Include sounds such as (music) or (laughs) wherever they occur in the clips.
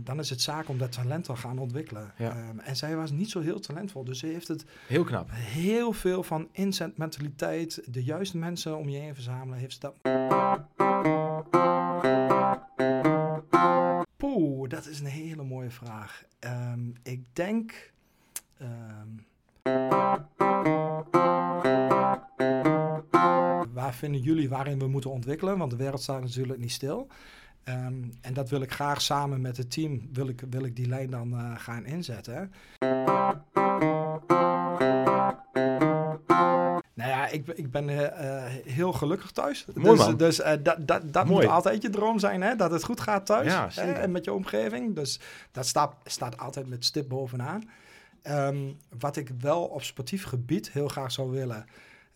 dan is het zaak om dat talent te gaan ontwikkelen. Ja. Ehm, en zij was niet zo heel talentvol, dus ze heeft het Heel knap. heel veel van inzetmentaliteit, de juiste mensen om je heen verzamelen, heeft ze dat. Poeh, dat is een hele mooie vraag. Ehm, ik denk. ehm, waar vinden jullie waarin we moeten ontwikkelen? Want de wereld staat natuurlijk niet stil. Ehm, en dat wil ik graag samen met het team, wil ik, wil ik die lijn dan eh, gaan inzetten. Nou ja, ik, ben- ik ben eh, eh, heel gelukkig thuis. Mooi, dus man. dus dat, dat, dat Mooi. moet altijd je droom zijn, hè? dat het goed gaat thuis Ja, hè, zeker. en met je omgeving. Dus dat staat, staat altijd met stip bovenaan. Ehm, wat ik wel op sportief gebied heel graag zou willen.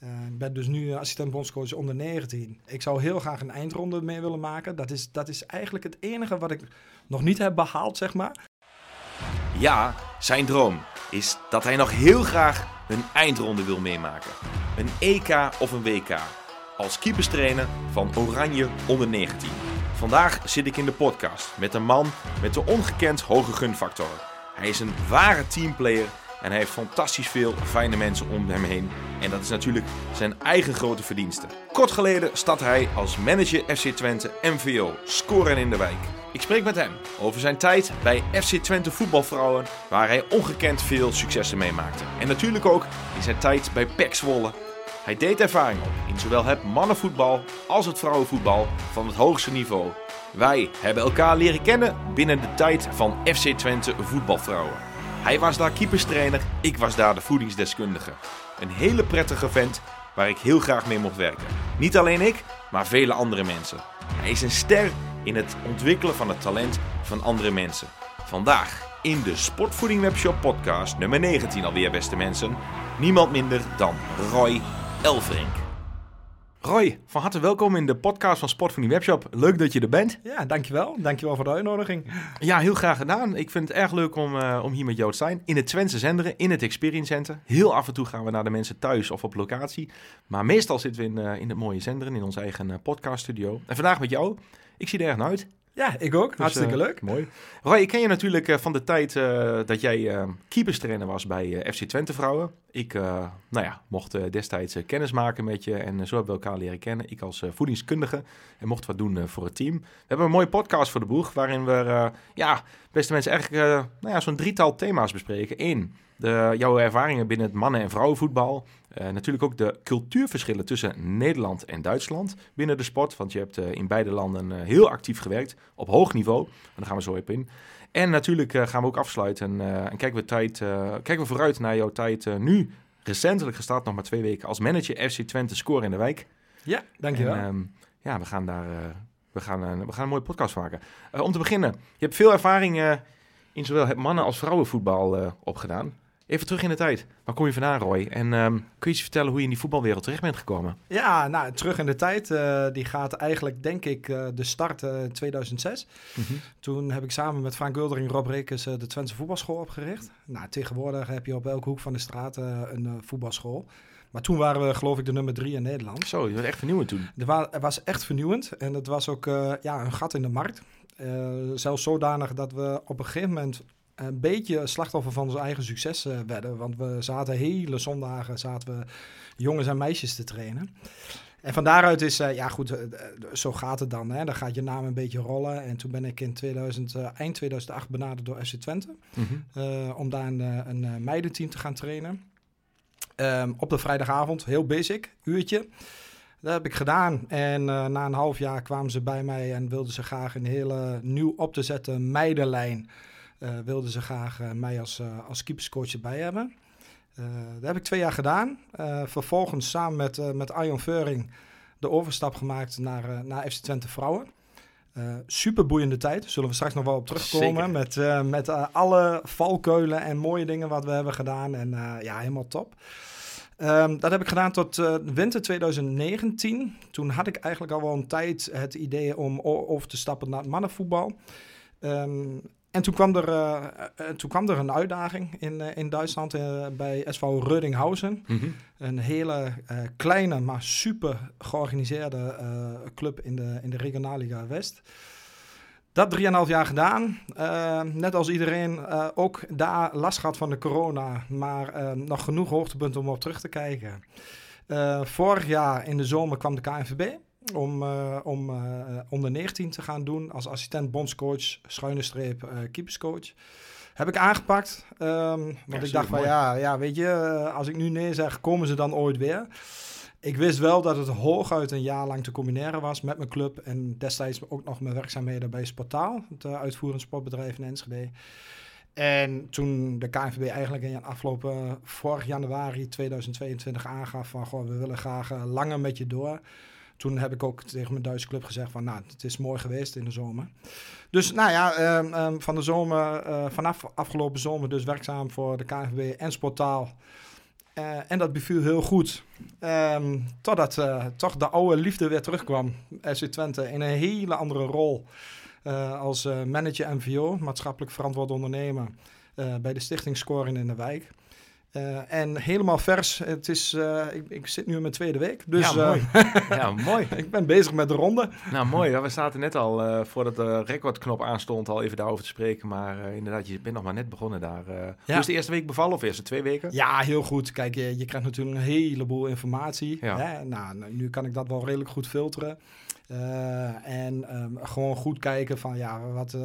Eh, Ik ben dus nu assistent bondscoach onder 19. Ik zou heel graag een eindronde mee willen maken. Dat is, dat is eigenlijk het enige wat ik nog niet heb behaald, zeg maar. Ja, zijn droom is dat hij nog heel graag een eindronde wil meemaken. Een EK of een WK. Als keeperstrainer van Oranje onder 19. Vandaag zit ik in de podcast met een man met de ongekend hoge gunfactor. Hij is een ware teamplayer en hij heeft fantastisch veel fijne mensen om hem heen. En dat is natuurlijk zijn eigen grote verdienste. Kort geleden start hij als manager FC Twente MVO, scoren in de wijk. Ik spreek met hem over zijn tijd bij FC Twente voetbalvrouwen, waar hij ongekend veel successen meemaakte. En natuurlijk ook in zijn tijd bij PEC Zwolle. Hij deed ervaring op in zowel het mannenvoetbal als het vrouwenvoetbal van het hoogste niveau. Wij hebben elkaar leren kennen binnen de tijd van FC Twente voetbalvrouwen. Hij was daar keeperstrainer, ik was daar de voedingsdeskundige. Een hele prettige vent waar ik heel graag mee mocht werken. Niet alleen ik, maar vele andere mensen. Hij is een ster in het ontwikkelen van het talent van andere mensen. Vandaag in de Sportvoeding Webshop podcast nummer 19 alweer, beste mensen. Niemand minder dan Roy Elverink. Roy, van harte welkom in de podcast van Sport van die Webshop. Leuk dat je er bent. Ja, dankjewel. Dankjewel voor de uitnodiging. Ja, heel graag gedaan. Ik vind het erg leuk om, eh, om hier met jou te zijn. In het Twentse Zenderen, in het Experience Center. Heel af en toe gaan we naar de mensen thuis of op locatie. Maar meestal zitten we in, eh, in het mooie Zenderen, in ons eigen eh, podcaststudio. En vandaag met jou. Ik zie er erg naar uit. Ja, ik ook. Dus, Hartstikke eh, leuk. Mooi. Roy, ik ken je natuurlijk eh, van de tijd eh, dat jij keeperstrainer was bij FC Twente Vrouwen. Ik nou ja, mocht destijds kennis maken met je en zo hebben we elkaar leren kennen. Ik als voedingskundige en mocht wat doen voor het team. We hebben een mooie podcast voor de boeg waarin we, ja, beste mensen, eigenlijk nou ja, zo'n drietal thema's bespreken. Eén, de, jouw ervaringen binnen het mannen- en vrouwenvoetbal. Eh, natuurlijk ook de cultuurverschillen tussen Nederland en Duitsland binnen de sport. Want je hebt eh, in beide landen eh, heel actief gewerkt, op hoog niveau. En daar gaan we zo even in. En natuurlijk gaan we ook afsluiten en kijken we, tijd, kijken we vooruit naar jouw tijd nu. Recentelijk gestart, nog maar twee weken, als manager FC Twente Score in de Wijk. Ja, dankjewel. En, ehm, ja, we gaan daar we gaan, we gaan een mooie podcast maken. Om te beginnen, je hebt veel ervaring in zowel het mannen- als vrouwenvoetbal opgedaan. Even terug in de tijd. Waar kom je vandaan, Roy? En ehm, kun je iets vertellen hoe je in die voetbalwereld terecht bent gekomen? Ja, nou, terug in de tijd. eh, die gaat eigenlijk, denk ik, eh, de start eh, 2006. Toen heb ik samen met Frank Gulder en Rob Rekens eh, de Twentse voetbalschool opgericht. Nou, tegenwoordig heb je op elke hoek van de straat een voetbalschool. Maar toen waren we, geloof ik, de nummer drie in Nederland. Zo, je was echt vernieuwend toen. Er was echt vernieuwend en het was ook ja, een gat in de markt. Zelfs zodanig dat we op een gegeven moment een beetje slachtoffer van ons eigen succes eh, werden. Want we zaten hele zondagen zaten we jongens en meisjes te trainen. En van daaruit is, eh, ja goed, eh, zo gaat het dan. Hè? Dan gaat je naam een beetje rollen. En toen ben ik in 2000, eh, eind 2008 benaderd door FC Twente. Mhm. om daar een, een meidenteam te gaan trainen. Ehm, op de vrijdagavond, heel basic, uurtje. Dat heb ik gedaan. En na een half jaar kwamen ze bij mij en wilden ze graag een hele nieuw op te zetten meidenlijn. Eh wilden ze graag eh, mij als, eh als keeperscoach erbij hebben. Dat heb ik twee jaar gedaan. Vervolgens samen met, met Arjon Veuring de overstap gemaakt naar, naar FC Twente Vrouwen. Super boeiende tijd. Zullen we straks nog wel op terugkomen. Zeker. Met, met alle valkeulen en mooie dingen wat we hebben gedaan. En ja, helemaal top. Ehm, dat heb ik gedaan tot winter 2019. Toen had ik eigenlijk al wel een tijd het idee om over te stappen naar het mannenvoetbal. Ehm, en toen kwam, er, eh, eh, toen kwam er een uitdaging in, eh, in Duitsland bij SV Rödinghausen. Mhm. Een hele kleine, maar super georganiseerde club in de, in de Regionalliga West. Dat 3,5 jaar gedaan. Net als iedereen ook daar last gehad van de corona. Maar nog genoeg hoogtepunten om op terug te kijken. vorig jaar in de zomer kwam de KNVB om, om onder 19 te gaan doen als assistent bondscoach, schuine streep, keeperscoach. Heb ik aangepakt. Um, want ik dacht van ja, ja, weet je, als ik nu nee zeg, komen ze dan ooit weer. Ik wist wel dat het hooguit een jaar lang te combineren was met mijn club. En destijds ook nog mijn werkzaamheden bij Sportaal, het uitvoerend sportbedrijf in Enschede. En toen de KNVB eigenlijk in afgelopen vorig januari 2022 aangaf van goh, we willen graag langer met je door. Toen heb ik ook tegen mijn Duitse club gezegd van nou, het is mooi geweest in de zomer. Dus nou ja, um, um, van de zomer, uh, vanaf afgelopen zomer dus werkzaam voor de KNVB en Sportaal. Uh, en dat beviel heel goed. Um, totdat uh, toch de oude liefde weer terugkwam. SC Twente in een hele andere rol. Als manager MVO, maatschappelijk verantwoord ondernemer. bij de stichting Scoren in de Wijk. Uh, en helemaal vers. Het is, uh, ik, ik, zit nu in mijn tweede week. Dus, ja, mooi. Uh, ja, mooi. (laughs) ik ben bezig met de ronde. Nou, mooi. We zaten net al, voordat de recordknop aanstond, al even daarover te spreken. Maar inderdaad, je bent nog maar net begonnen daar. Ja. Hoe is de eerste week bevallen of eerste twee weken? Ja, heel goed. Kijk, je, je krijgt natuurlijk een heleboel informatie. Ja. Hè? Nou, nu kan ik dat wel redelijk goed filteren. en um, gewoon goed kijken van, ja, wat,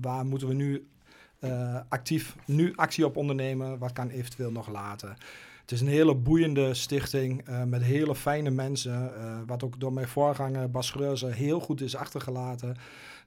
waar moeten we nu uh, actief nu actie op ondernemen. Wat kan eventueel nog later? Het is een hele boeiende stichting uh, met hele fijne mensen. Uh, wat ook door mijn voorganger Bas Greuze heel goed is achtergelaten.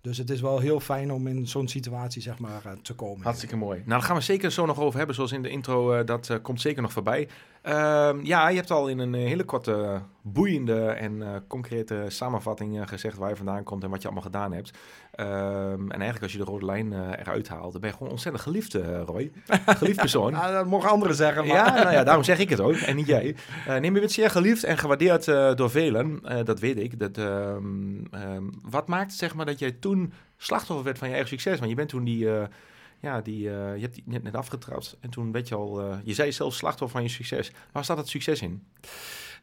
Dus het is wel heel fijn om in zo'n situatie zeg maar, te komen. Hartstikke mooi. Nou, daar gaan we zeker zo nog over hebben, zoals in de intro. dat komt zeker nog voorbij. Ehm, ja, je hebt al in een hele korte, boeiende en concrete samenvatting gezegd waar je vandaan komt en wat je allemaal gedaan hebt. Um, en eigenlijk als je de rode lijn eruit haalt, dan ben je gewoon ontzettend geliefd, Roy. Geliefd persoon. (laughs) ja, dat mogen anderen zeggen. Maar. Ja, nou ja, daarom zeg ik het ook en niet jij. Neem je bent zeer geliefd en gewaardeerd door velen, dat weet ik. Dat, um, um, wat maakt zeg maar dat jij toen slachtoffer werd van je eigen succes? Want je bent toen die... ja, die, je hebt die net, net afgetrapt en toen werd je al... je zei zelf slachtoffer van je succes. Waar staat het succes in?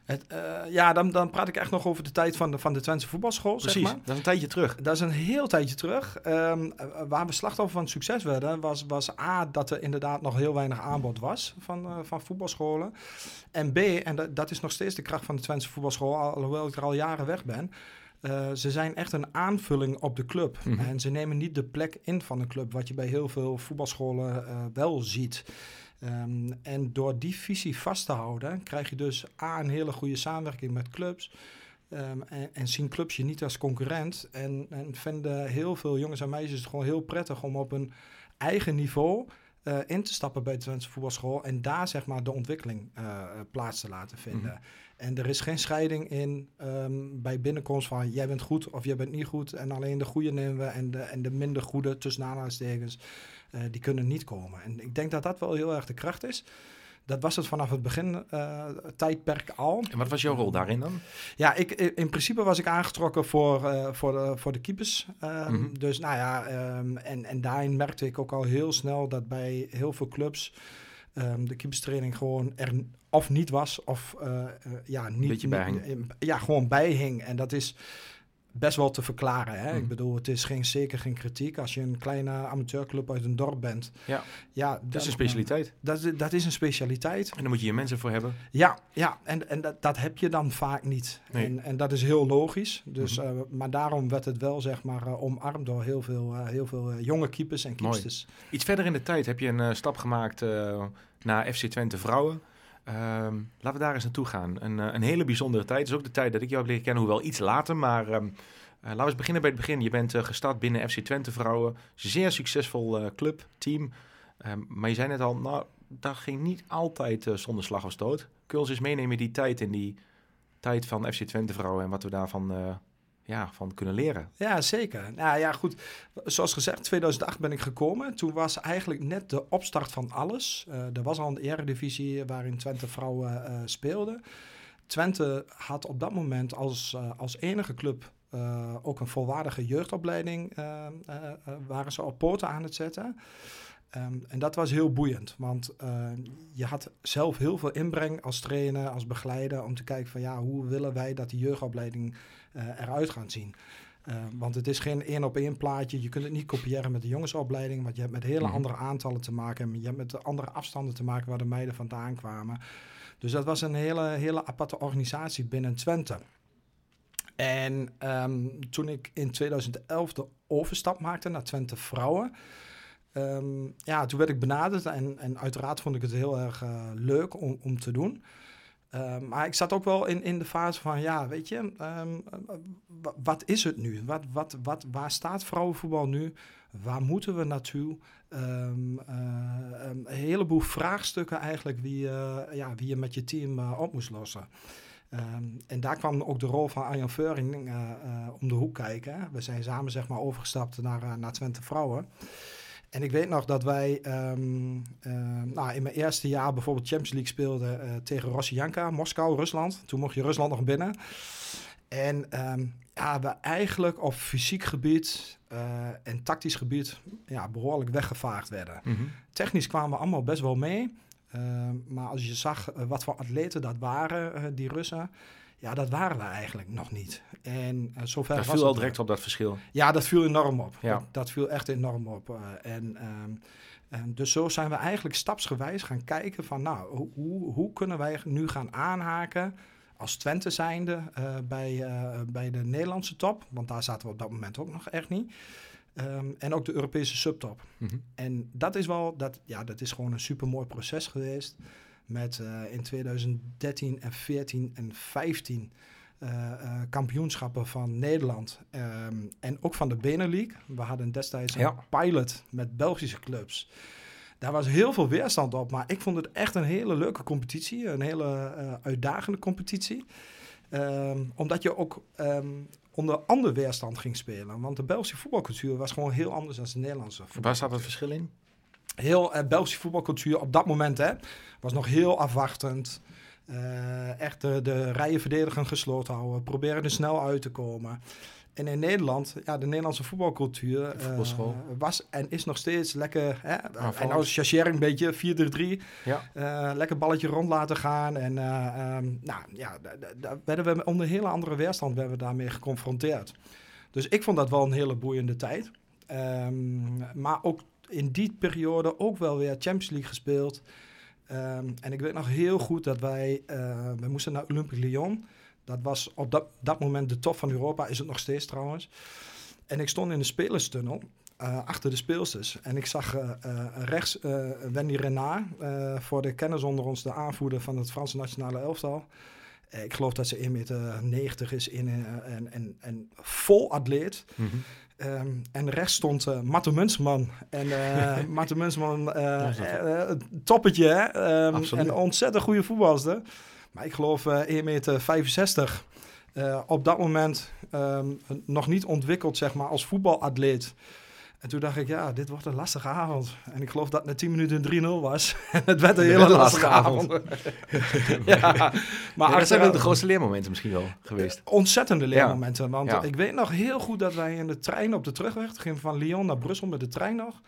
Het, uh, ja, dan, dan praat ik echt nog over de tijd van de, van de Twentse voetbalschool. Precies, zeg maar. dat is een tijdje terug. Dat is een heel tijdje terug. Um, waar we slachtoffer van succes werden, was, was A, dat er inderdaad nog heel weinig aanbod was van, uh, van voetbalscholen. En B, en dat, dat is nog steeds de kracht van de Twentse voetbalschool, alhoewel ik er al jaren weg ben. Uh, ze zijn echt een aanvulling op de club. Mm -hmm. En ze nemen niet de plek in van een club, wat je bij heel veel voetbalscholen wel ziet. Um, en door die visie vast te houden, krijg je dus A, een hele goede samenwerking met clubs. Um, en, en, zien clubs je niet als concurrent. En, en, vinden heel veel jongens en meisjes het gewoon heel prettig om op een eigen niveau uh, in te stappen bij de voetbalschool. En daar zeg maar de ontwikkeling uh, plaats te laten vinden. Mm -hmm. En er is geen scheiding in um, bij binnenkomst van jij bent goed of jij bent niet goed. En alleen de goede nemen we en de, en de minder goede tussen aanhalingstekens. Uh, die kunnen niet komen. En ik denk dat dat wel heel erg de kracht is. Dat was het vanaf het begin uh, tijdperk al. En wat was jouw rol daarin dan? Ja, ik, in principe was ik aangetrokken voor, uh, voor, de, voor de keepers. Um, mm -hmm. Dus nou ja, um, en, en daarin merkte ik ook al heel snel dat bij heel veel clubs um, de keeperstraining gewoon er of niet was of uh, ja, niet, Beetje bijhing. ja, gewoon bijhing. En dat is best wel te verklaren. Hè? Mhm. Mm. Ik bedoel, het is geen, zeker geen kritiek. Als je een kleine amateurclub uit een dorp bent. Ja, ja dat is een specialiteit. Dat, dat is een specialiteit. En daar moet je je mensen voor hebben. Ja, ja en, en dat, dat heb je dan vaak niet. Nee. En, en dat is heel logisch. Dus, mm -hmm. uh, maar daarom werd het wel zeg maar, uh, omarmd door heel veel, uh, heel veel jonge keepers en keepsters. Mooi. Iets verder in de tijd heb je een stap gemaakt naar FC Twente Vrouwen. Um, laten we daar eens naartoe gaan. Een, een, hele bijzondere tijd. Het is ook de tijd dat ik jou heb leren kennen, hoewel iets later. Maar um, uh, laten we eens beginnen bij het begin. Je bent uh, gestart binnen FC Twente Vrouwen. Zeer succesvol uh, club, team. Um, maar je zei net al, nou, dat ging niet altijd zonder slag of stoot. Kun je ons eens meenemen die tijd, in die tijd van FC Twente Vrouwen en wat we daarvan ja, van kunnen leren. Ja, zeker. Nou ja, goed. Zoals gezegd, 2008 ben ik gekomen. Toen was eigenlijk net de opstart van alles. Uh, er was al een eredivisie waarin Twente vrouwen uh, speelden. Twente had op dat moment als, uh, als enige club ook een volwaardige jeugdopleiding. waren ze op poten aan het zetten. Um, en dat was heel boeiend, want je had zelf heel veel inbreng als trainer, als begeleider, om te kijken van ja, hoe willen wij dat die jeugdopleiding eruit gaat zien. Uh, want het is geen één op één plaatje. Je kunt het niet kopiëren met de jongensopleiding. Want je hebt met hele andere aantallen te maken. Je hebt met de andere afstanden te maken waar de meiden vandaan kwamen. Dus dat was een hele, hele aparte organisatie binnen Twente. En ehm, toen ik in 2011 de overstap maakte naar Twente Vrouwen. ehm, ja, toen werd ik benaderd en, en uiteraard vond ik het heel erg eh, leuk om, om te doen. Ehm, maar ik zat ook wel in, in de fase van, ja, weet je, ehm, wa- wat is het nu? Wat, wat, wat, waar staat vrouwenvoetbal nu? Waar moeten we naartoe? Ehm, eh, een heleboel vraagstukken eigenlijk wie, je- ja, wie je met je team eh, op moest lossen. Ehm, en daar kwam ook de rol van Arjan Veuring eh, eh, om de hoek kijken. We zijn samen zeg maar overgestapt naar, eh, naar Twente Vrouwen. En ik weet nog dat wij ehm, eh, nou, in mijn eerste jaar bijvoorbeeld Champions League speelden eh, tegen Rossianka, Moskou, Rusland. Toen mocht je Rusland nog binnen. En ehm, ja, we eigenlijk op fysiek gebied eh, en tactisch gebied ja, behoorlijk weggevaagd werden. Mhm. Technisch kwamen we allemaal best wel mee. Ehm, maar als je zag eh, wat voor atleten dat waren, die Russen, ja, dat waren we eigenlijk nog niet. En uh, zover was viel al direct op dat verschil. Ja, dat viel enorm op. Ja. Dat, dat viel echt enorm op. eh, en, ehm, en dus zo zijn we eigenlijk stapsgewijs gaan kijken van, nou, hoe, hoe, hoe kunnen wij nu gaan aanhaken als Twente zijnde eh, bij, bij de Nederlandse top, want daar zaten we op dat moment ook nog echt niet. Ehm, en ook de Europese subtop. Mhm. En dat is wel, dat, ja, dat is gewoon een super mooi proces geweest. Met eh, in 2013 en 14 en 15 eh, eh, kampioenschappen van Nederland. ehm, en ook van de Benelux. We hadden destijds een pilot met Belgische clubs. Daar was heel veel weerstand op, maar ik vond het echt een hele leuke competitie. Een hele uitdagende competitie. Ehm, omdat je ook ehm, onder andere weerstand ging spelen. Want de Belgische voetbalcultuur was gewoon heel anders dan de Nederlandse Waar staat het verschil in? Heel uh, Belgische voetbalcultuur op dat moment hè, was nog heel afwachtend. Uh, echt de, de rijen verdedigen gesloten houden, proberen er snel uit te komen. En in Nederland, ja, de Nederlandse voetbalcultuur uh, was en is nog steeds lekker. Hè, en nou chargeer een beetje 4-3. Ja. Uh, lekker balletje rond laten gaan. En um, nou ja, daar werden we onder hele andere weerstand werden we daarmee geconfronteerd. Dus ik vond dat wel een hele boeiende tijd. Um, maar ook in die periode ook wel weer Champions League gespeeld. Um, en ik weet nog heel goed dat wij, uh, we moesten naar Olympique Lyon. Dat was op dat, dat moment de top van Europa, is het nog steeds trouwens. En ik stond in de spelerstunnel, uh, achter de speelsters. En ik zag uh, rechts Wendy Renard, voor de kennis onder ons, de aanvoerder van het Franse nationale elftal. Ik geloof dat ze 1,90 meter is in, en, en, en vol atleet. Mm. Um, en rechts stond uh, Matte Munsman. En (laughs) uh, Matte Munsman, uh, toppetje, hè? Um, en een ontzettend goede voetbalster. Maar ik geloof 1,65 meter. 65. op dat moment um, nog niet ontwikkeld, zeg maar, als voetbalatleet. En toen dacht ik, ja, dit wordt een lastige avond. En ik geloof dat het na 10 minuten 3-0 was. (laughs) het werd een hele lastige, lastige avond. (laughs) ja, maar ja, dat zijn wel de grootste leermomenten misschien wel geweest. Ontzettende leermomenten. Want ja. ik weet nog heel goed dat wij in de trein op de terugweg... gingen van Lyon naar Brussel met de trein nog...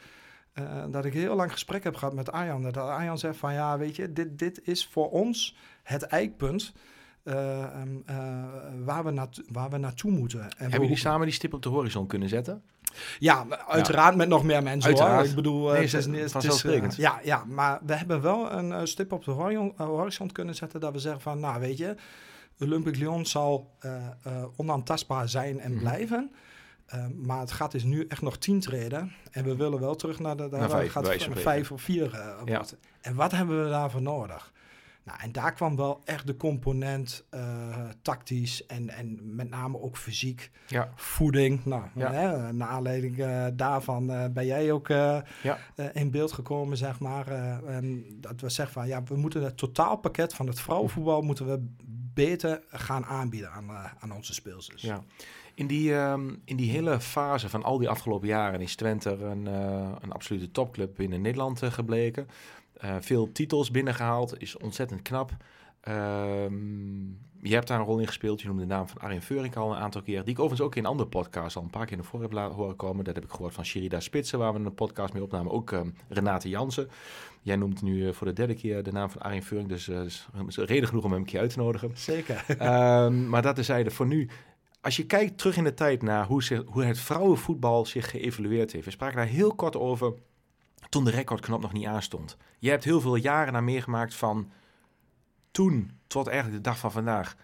Uh, dat ik heel lang gesprek heb gehad met Arjan. Dat Arjan zegt van, ja, weet je, dit, dit is voor ons het eikpunt... Uh, um, uh, waar, we naartoe, waar we naartoe moeten. En Hebben jullie samen die stip op de horizon kunnen zetten? Ja, uiteraard ja. met nog meer mensen uiteraard. hoor. Ik bedoel, nee, het is, het is. Uh, ja, ja, maar we hebben wel een uh, stip op de horizon, kunnen zetten dat we zeggen van, nou weet je, Olympique Lyon zal onaantastbaar zijn en mm. blijven. Uh, maar het gaat dus nu echt nog tien treden. En we willen wel terug naar de naar vijf, gaat vijf, vijf of vier. Uh, ja. En wat hebben we daarvoor nodig? Nou, en daar kwam wel echt de component uh, tactisch en, en met name ook fysiek. Ja. Voeding. Nou, ja. hè, naar aanleiding uh, daarvan uh, ben jij ook ja. in beeld gekomen, zeg maar. en dat we zeggen van, ja, we moeten het totaalpakket van het vrouwenvoetbal moeten we beter gaan aanbieden aan, aan onze speelsters. Ja. In die, um, in die hele fase van al die afgelopen jaren is Twente een, een absolute topclub binnen Nederland gebleken. Uh, veel titels binnengehaald, is ontzettend knap. Um, je hebt daar een rol in gespeeld. Je noemde de naam van Arjen Veurink al een aantal keer. Die ik overigens ook in andere podcasts al een paar keer naar voren heb laten horen komen. Dat heb ik gehoord van Sherida Spitsen, waar we een podcast mee opnamen. Ook um, Renate Jansen. Jij noemt nu uh, voor de derde keer de naam van Arjen Veurink. Dus uh, is reden genoeg om hem een keer uit te nodigen. Zeker. um, (laughs) maar dat is zijde voor nu. Als je kijkt terug in de tijd naar hoe, zich, hoe het vrouwenvoetbal zich geëvalueerd heeft. We spraken daar heel kort over toen de recordknop nog niet aanstond. Je hebt heel veel jaren naar meegemaakt van toen tot eigenlijk de dag van vandaag.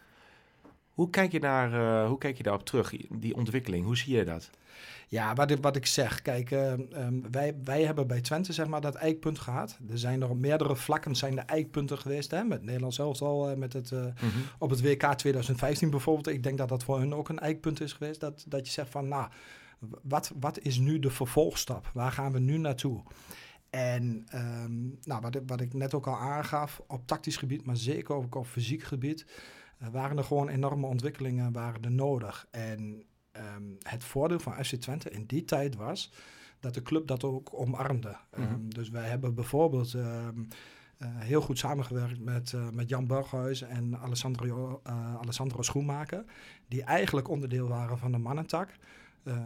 Hoe kijk je, daar, uh, hoe kijk je daarop terug, die ontwikkeling? Hoe zie je dat? Ja, wat ik, wat ik zeg, kijk, uh, um, wij, wij hebben bij Twente zeg maar dat eikpunt gehad. Er zijn er op meerdere vlakken zijn de eikpunten geweest, hè, met Nederland zelfs al, uh, met het, mm -hmm. op het WK 2015 bijvoorbeeld. Ik denk dat dat voor hun ook een eikpunt is geweest, dat, dat je zegt van, nou, wat, wat is nu de vervolgstap? Waar gaan we nu naartoe? En um, nou, wat, wat ik net ook al aangaf, op tactisch gebied, maar zeker ook op fysiek gebied, waren er gewoon enorme ontwikkelingen waren er nodig. En um, het voordeel van FC Twente in die tijd was dat de club dat ook omarmde. Mm -hmm. um, dus wij hebben bijvoorbeeld uh, heel goed samengewerkt met, uh, met Jan Burghuis en Alessandro, Alessandro Schoenmaker, die eigenlijk onderdeel waren van de mannentak. Uh,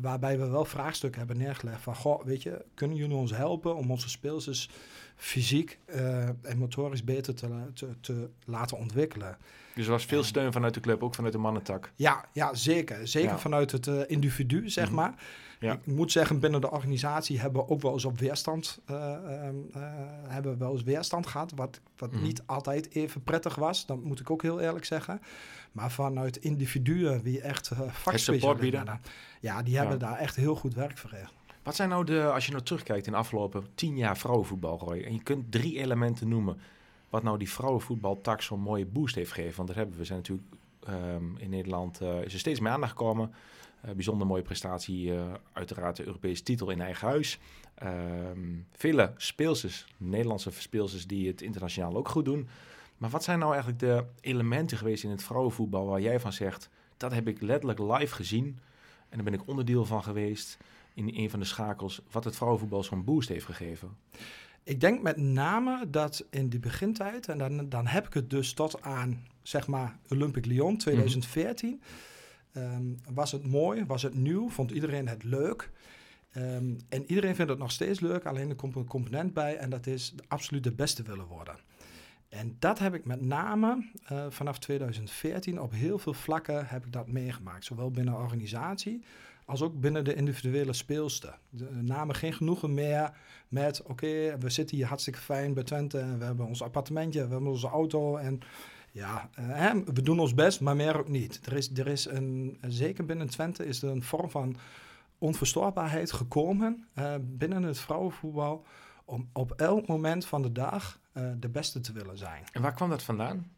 waarbij we wel vraagstukken hebben neergelegd van, goh, weet je, kunnen jullie ons helpen om onze speelsters fysiek uh, en motorisch beter te, te, te, laten ontwikkelen? Dus er was veel steun vanuit de club, ook vanuit de mannentak? Ja, ja zeker. Zeker ja. vanuit het uh, individu, zeg mm -hmm. maar. Ja. Ik moet zeggen, binnen de organisatie hebben we ook wel eens op weerstand, hebben we wel eens weerstand gehad, wat, wat mm -hmm. niet altijd even prettig was. Dat moet ik ook heel eerlijk zeggen. Maar vanuit individuen die echt uh, vakspecialisten ja, die hebben ja. daar echt heel goed werk verricht. Wat zijn nou de, als je nou terugkijkt in de afgelopen tien jaar vrouwenvoetbal, Roy, en je kunt drie elementen noemen wat nou die vrouwenvoetbaltak zo'n mooie boost heeft gegeven. Want dat hebben we. zijn natuurlijk um, in Nederland uh, is er steeds meer aandacht gekomen. Uh, bijzonder mooie prestatie, uh, uiteraard de Europese titel in eigen huis. Um, vele speelsters, Nederlandse speelsters die het internationaal ook goed doen. Maar wat zijn nou eigenlijk de elementen geweest in het vrouwenvoetbal waar jij van zegt, dat heb ik letterlijk live gezien en daar ben ik onderdeel van geweest in een van de schakels, wat het vrouwenvoetbal zo'n boost heeft gegeven? Ik denk met name dat in die begintijd, en dan, dan heb ik het dus tot aan, zeg maar, Olympic Lyon 2014, mm -hmm. um, was het mooi, was het nieuw, vond iedereen het leuk. Um, en iedereen vindt het nog steeds leuk, alleen er komt een component bij en dat is absoluut de beste willen worden. En dat heb ik met name uh, vanaf 2014 op heel veel vlakken heb ik dat meegemaakt. Zowel binnen organisatie als ook binnen de individuele speelster. De namen geen genoegen meer met, oké, we zitten hier hartstikke fijn bij Twente. En we hebben ons appartementje, we hebben onze auto en ja, uh, we doen ons best, maar meer ook niet. Er is, er is een, zeker binnen Twente is er een vorm van onverstoorbaarheid gekomen uh, binnen het vrouwenvoetbal om op elk moment van de dag uh, de beste te willen zijn. En waar kwam dat vandaan?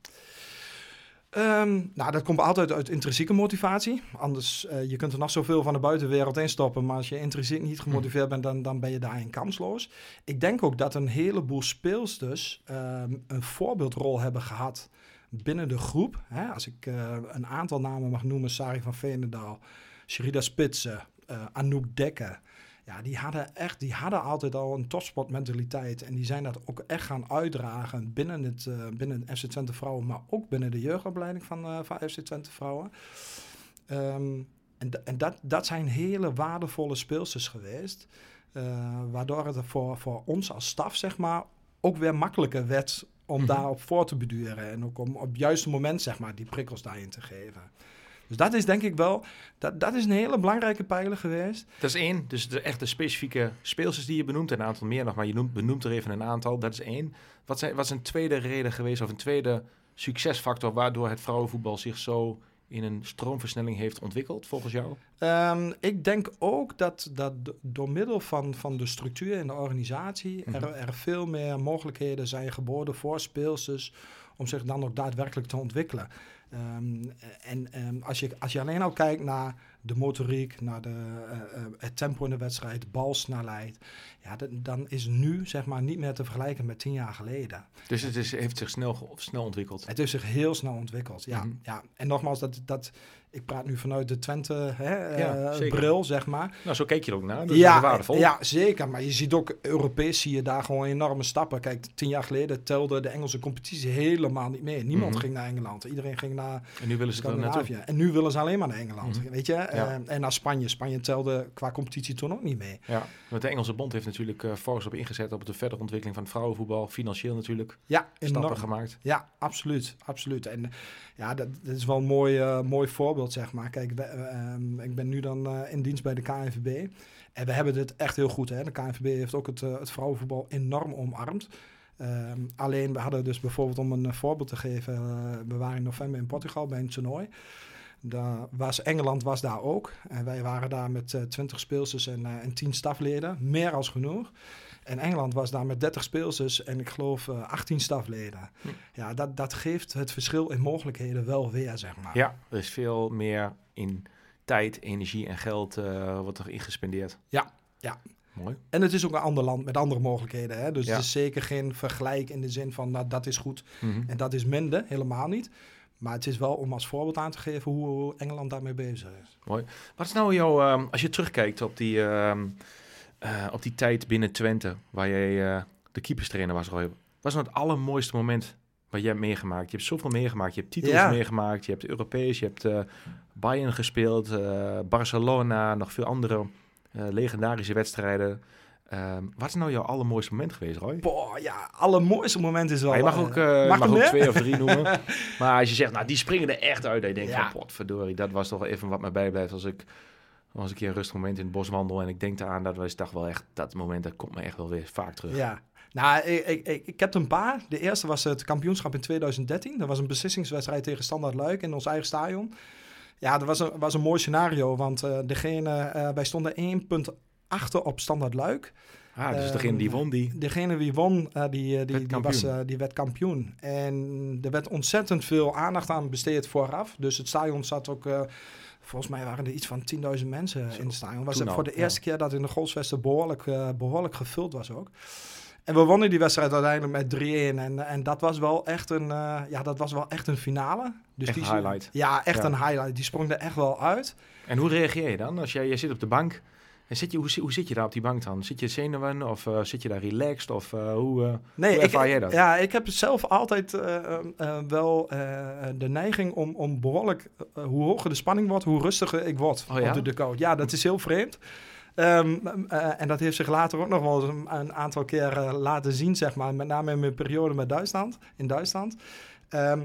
Um, nou, dat komt altijd uit intrinsieke motivatie. Anders, uh, je kunt er nog zoveel van de buitenwereld in stoppen, maar als je intrinsiek niet gemotiveerd bent, dan, dan ben je daarin kansloos. Ik denk ook dat een heleboel speelsters um, een voorbeeldrol hebben gehad binnen de groep. Hè? Als ik uh, een aantal namen mag noemen, Sari van Veenendaal, Sherida Spitsen, uh, Anouk Dekker ja, die hadden echt, die hadden altijd al een topsportmentaliteit. En die zijn dat ook echt gaan uitdragen binnen het, uh, binnen FC Twente Vrouwen, maar ook binnen de jeugdopleiding van, uh, van FC Twente Vrouwen. Um, en en dat, dat zijn hele waardevolle speelsters geweest. Uh, waardoor het voor, voor ons als staf, zeg maar, ook weer makkelijker werd om mm -hmm. daarop voor te beduren. En ook om op het juiste moment, zeg maar, die prikkels daarin te geven. Dus dat is denk ik wel, dat, dat is een hele belangrijke pijler geweest. Dat is één, dus de echte specifieke speelsters die je benoemt, een aantal meer nog, maar je noemt, benoemt er even een aantal, dat is één. Wat, zijn, wat is een tweede reden geweest, of een tweede succesfactor waardoor het vrouwenvoetbal zich zo in een stroomversnelling heeft ontwikkeld, volgens jou? Um, ik denk ook dat, dat door middel van, van de structuur in de organisatie mm -hmm. er, er veel meer mogelijkheden zijn geboden voor speelsters om zich dan ook daadwerkelijk te ontwikkelen. Um, en um, als, je, als je alleen al kijkt naar de motoriek, naar de, uh, uh, het tempo in de wedstrijd, balsnelheid, ja, dan is nu zeg maar niet meer te vergelijken met tien jaar geleden. Dus het is, heeft zich snel, snel ontwikkeld? Het heeft zich heel snel ontwikkeld, ja. Mm -hmm. ja. En nogmaals, dat, dat, ik praat nu vanuit de Twente hè, ja, uh, bril, zeg maar. Nou, zo keek je er ook naar. Dat ja, waardevol. Ja, zeker. Maar je ziet ook, Europees zie je daar gewoon enorme stappen. Kijk, tien jaar geleden telde de Engelse competitie helemaal niet mee. Niemand mm -hmm. ging naar Engeland. Iedereen ging naar En nu willen ze er naartoe. En nu willen ze alleen maar naar Engeland, mm -hmm. weet je. Ja. Uh, en naar Spanje. Spanje telde qua competitie toen ook niet mee. Ja, want de Engelse bond heeft natuurlijk uh, focus op ingezet op de verdere ontwikkeling van het vrouwenvoetbal. Financieel natuurlijk ja, stappen gemaakt. Ja, absoluut. absoluut. En ja, dat, is wel een mooi, uh, mooi voorbeeld zeg maar. Kijk, ehm, ik ben nu dan eh, in dienst bij de KNVB. En we hebben dit echt heel goed. Hè? De KNVB heeft ook het, eh, het vrouwenvoetbal enorm omarmd. Ehm, alleen, we hadden dus bijvoorbeeld, om een eh, voorbeeld te geven... eh, we waren in november in Portugal bij een toernooi. Daar was, Engeland was daar ook. En wij waren daar met eh 20 speelsters en, eh, en 10 stafleden. Meer als genoeg. En Engeland was daar met 30 speelsters en ik geloof eh 18 stafleden. Hm. Ja, dat, dat geeft het verschil in mogelijkheden wel weer, zeg maar. Ja, er is veel meer in tijd, energie en geld eh wordt er ingespendeerd. Ja, ja. Mooi. En het is ook een ander land met andere mogelijkheden. Hè? Dus Ja. het is zeker geen vergelijk in de zin van nou, dat is goed Mhm. en dat is minder. Helemaal niet. Maar het is wel om als voorbeeld aan te geven hoe Engeland daarmee bezig is. Wat is nou jouw, ehm, als je terugkijkt op die, ehm, eh, op die tijd binnen Twente, waar jij eh, de keeperstrainer was, Roy. Wat is nou het allermooiste moment wat jij hebt meegemaakt? Je hebt zoveel meegemaakt. Je hebt titels Ja. meegemaakt, je hebt Europees, je hebt eh, Bayern gespeeld, Barcelona, nog veel andere legendarische wedstrijden. Ehm, wat is nou jouw allermooiste moment geweest, Roy? Boah, ja, allermooiste moment is wel... Maar je mag ook, mag mag ook meer? twee of drie noemen. (laughs) maar als je zegt, nou, die springen er echt uit. Dat je denkt Ja. van, potverdorie, dat was toch even wat mij bijblijft. Als ik als ik een keer een rustig moment in het bos wandel en ik denk eraan, dat was toch wel echt, dat moment, dat komt me echt wel weer vaak terug. Ja. Nou, ik, ik, ik, ik heb een paar. De eerste was het kampioenschap in 2013. Dat was een beslissingswedstrijd tegen Standard Luik in ons eigen stadion. Ja, dat was een, was een mooi scenario, want eh, degene, eh, wij stonden één punt achter op Standard Luik. Ah, dus degene die won, die... Degene wie won, eh, die, eh, die, Werd die, was, kampioen. eh, die werd kampioen. En er werd ontzettend veel aandacht aan besteed vooraf. Dus het stadion zat ook... eh, volgens mij waren er iets van 10.000 mensen Zo, in het stadion. Was het voor de ja. eerste keer dat in de Goldsvesten behoorlijk, eh, behoorlijk gevuld was ook. En we wonnen die wedstrijd uiteindelijk met 3-1. En, en dat was wel echt een, eh, ja, dat was wel echt een finale. Dus Echt die, een highlight. Ja, echt Ja. een highlight. Die sprong er echt wel uit. En hoe reageer je dan? Als jij, jij zit op de bank, en zit je, hoe, zi- hoe zit je daar op die bank dan? Zit je zenuwen of eh, zit je daar relaxed? Of eh, hoe, eh, Nee, Hoe ervaar jij dat? Ja, ik heb zelf altijd wel de neiging om, om behoorlijk, eh, hoe hoger de spanning wordt, hoe rustiger ik word Oh ja? op de dugout. Ja, dat is heel vreemd. Ehm, eh, en dat heeft zich later ook nog wel eens een, een aantal keer laten zien, zeg maar. Met name in mijn periode met Duitsland, in Duitsland. Ehm,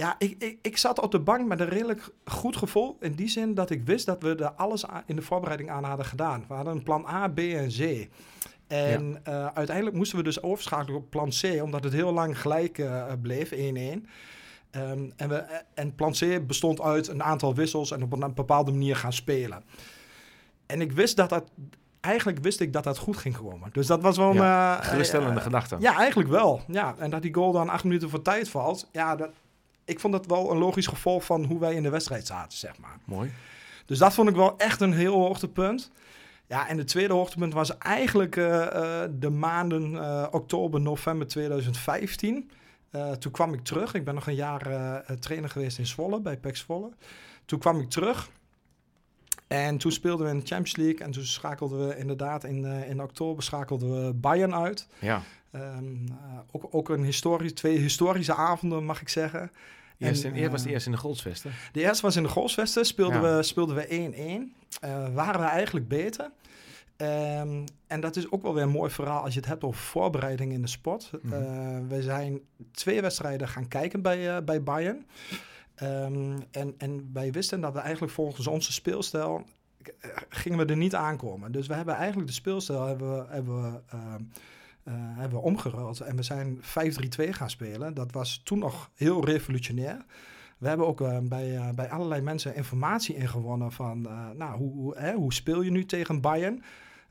ja, ik, ik, ik zat op de bank met een redelijk goed gevoel. In die zin dat ik wist dat we er alles in de voorbereiding aan hadden gedaan. We hadden een plan A, B en C. En eh, uiteindelijk moesten we dus overschakelen op plan C, omdat het heel lang gelijk eh, bleef, 1-1. Ehm, en, we, en plan C bestond uit een aantal wissels en op een bepaalde manier gaan spelen. En ik wist dat dat, eigenlijk wist ik dat dat goed ging komen. Dus dat was wel een... eh, geruststellende eh, gedachte? ja, eigenlijk wel. Ja, en dat die goal dan acht minuten voor tijd valt. Ja, dat, ik vond dat wel een logisch gevolg van hoe wij in de wedstrijd zaten, zeg maar. Mooi. Dus dat vond ik wel echt een heel hoogtepunt. Ja, en de tweede hoogtepunt was eigenlijk eh, eh, de maanden eh, oktober, november 2015. Eh, toen kwam ik terug. Ik ben nog een jaar trainer geweest in Zwolle, bij PEC Zwolle. Toen kwam ik terug. En toen speelden we in de Champions League. En toen schakelden we inderdaad in, in oktober schakelden we Bayern uit. Ja. Ehm, eh, ook, ook een historisch, twee historische avonden, mag ik zeggen. Eerst in, was eh, het eerst in de Goldsvesten. De eerste was in de Golfsvesten, speelden Ja. we speelden we 1-1. Eh, waren we eigenlijk beter. Ehm, en dat is ook wel weer een mooi verhaal als je het hebt over voorbereiding in de sport. Mhm. Eh, we zijn twee wedstrijden gaan kijken bij, eh, bij Bayern. Ehm, en, en wij wisten dat we eigenlijk volgens onze speelstijl eh, gingen we er niet aankomen. Dus we hebben eigenlijk de speelstijl hebben we, hebben we, ehm, eh, hebben we omgeruild. En we zijn 5-3-2 gaan spelen. Dat was toen nog heel revolutionair. We hebben ook eh, bij, eh, bij allerlei mensen informatie ingewonnen van, eh, nou, hoe, hoe, hè, hoe speel je nu tegen Bayern?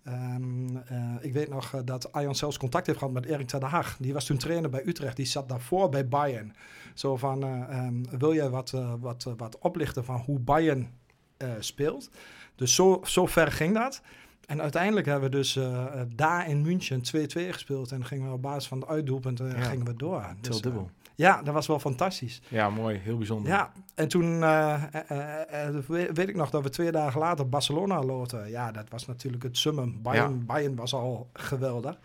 Ehm, eh, ik weet nog eh, dat Arjan zelfs contact heeft gehad met Erik ten Hag. Die was toen trainer bij Utrecht. Die zat daarvoor bij Bayern. Zo van, eh, ehm, wil jij wat, eh, wat, eh, wat oplichten van hoe Bayern eh, speelt? Dus zo, zo ver ging dat. En uiteindelijk hebben we dus eh, eh, daar in München 2-2 gespeeld. En gingen we op basis van de uitdoelpunten Ja. gingen we door. Dus, eh, dubbel. ja, dat was wel fantastisch. Ja, mooi. Heel bijzonder. Ja, en toen eh, eh, eh, eh, weet, ik nog dat we twee dagen later Barcelona loten. Ja, dat was natuurlijk het summum. Bayern, Bayern was al geweldig.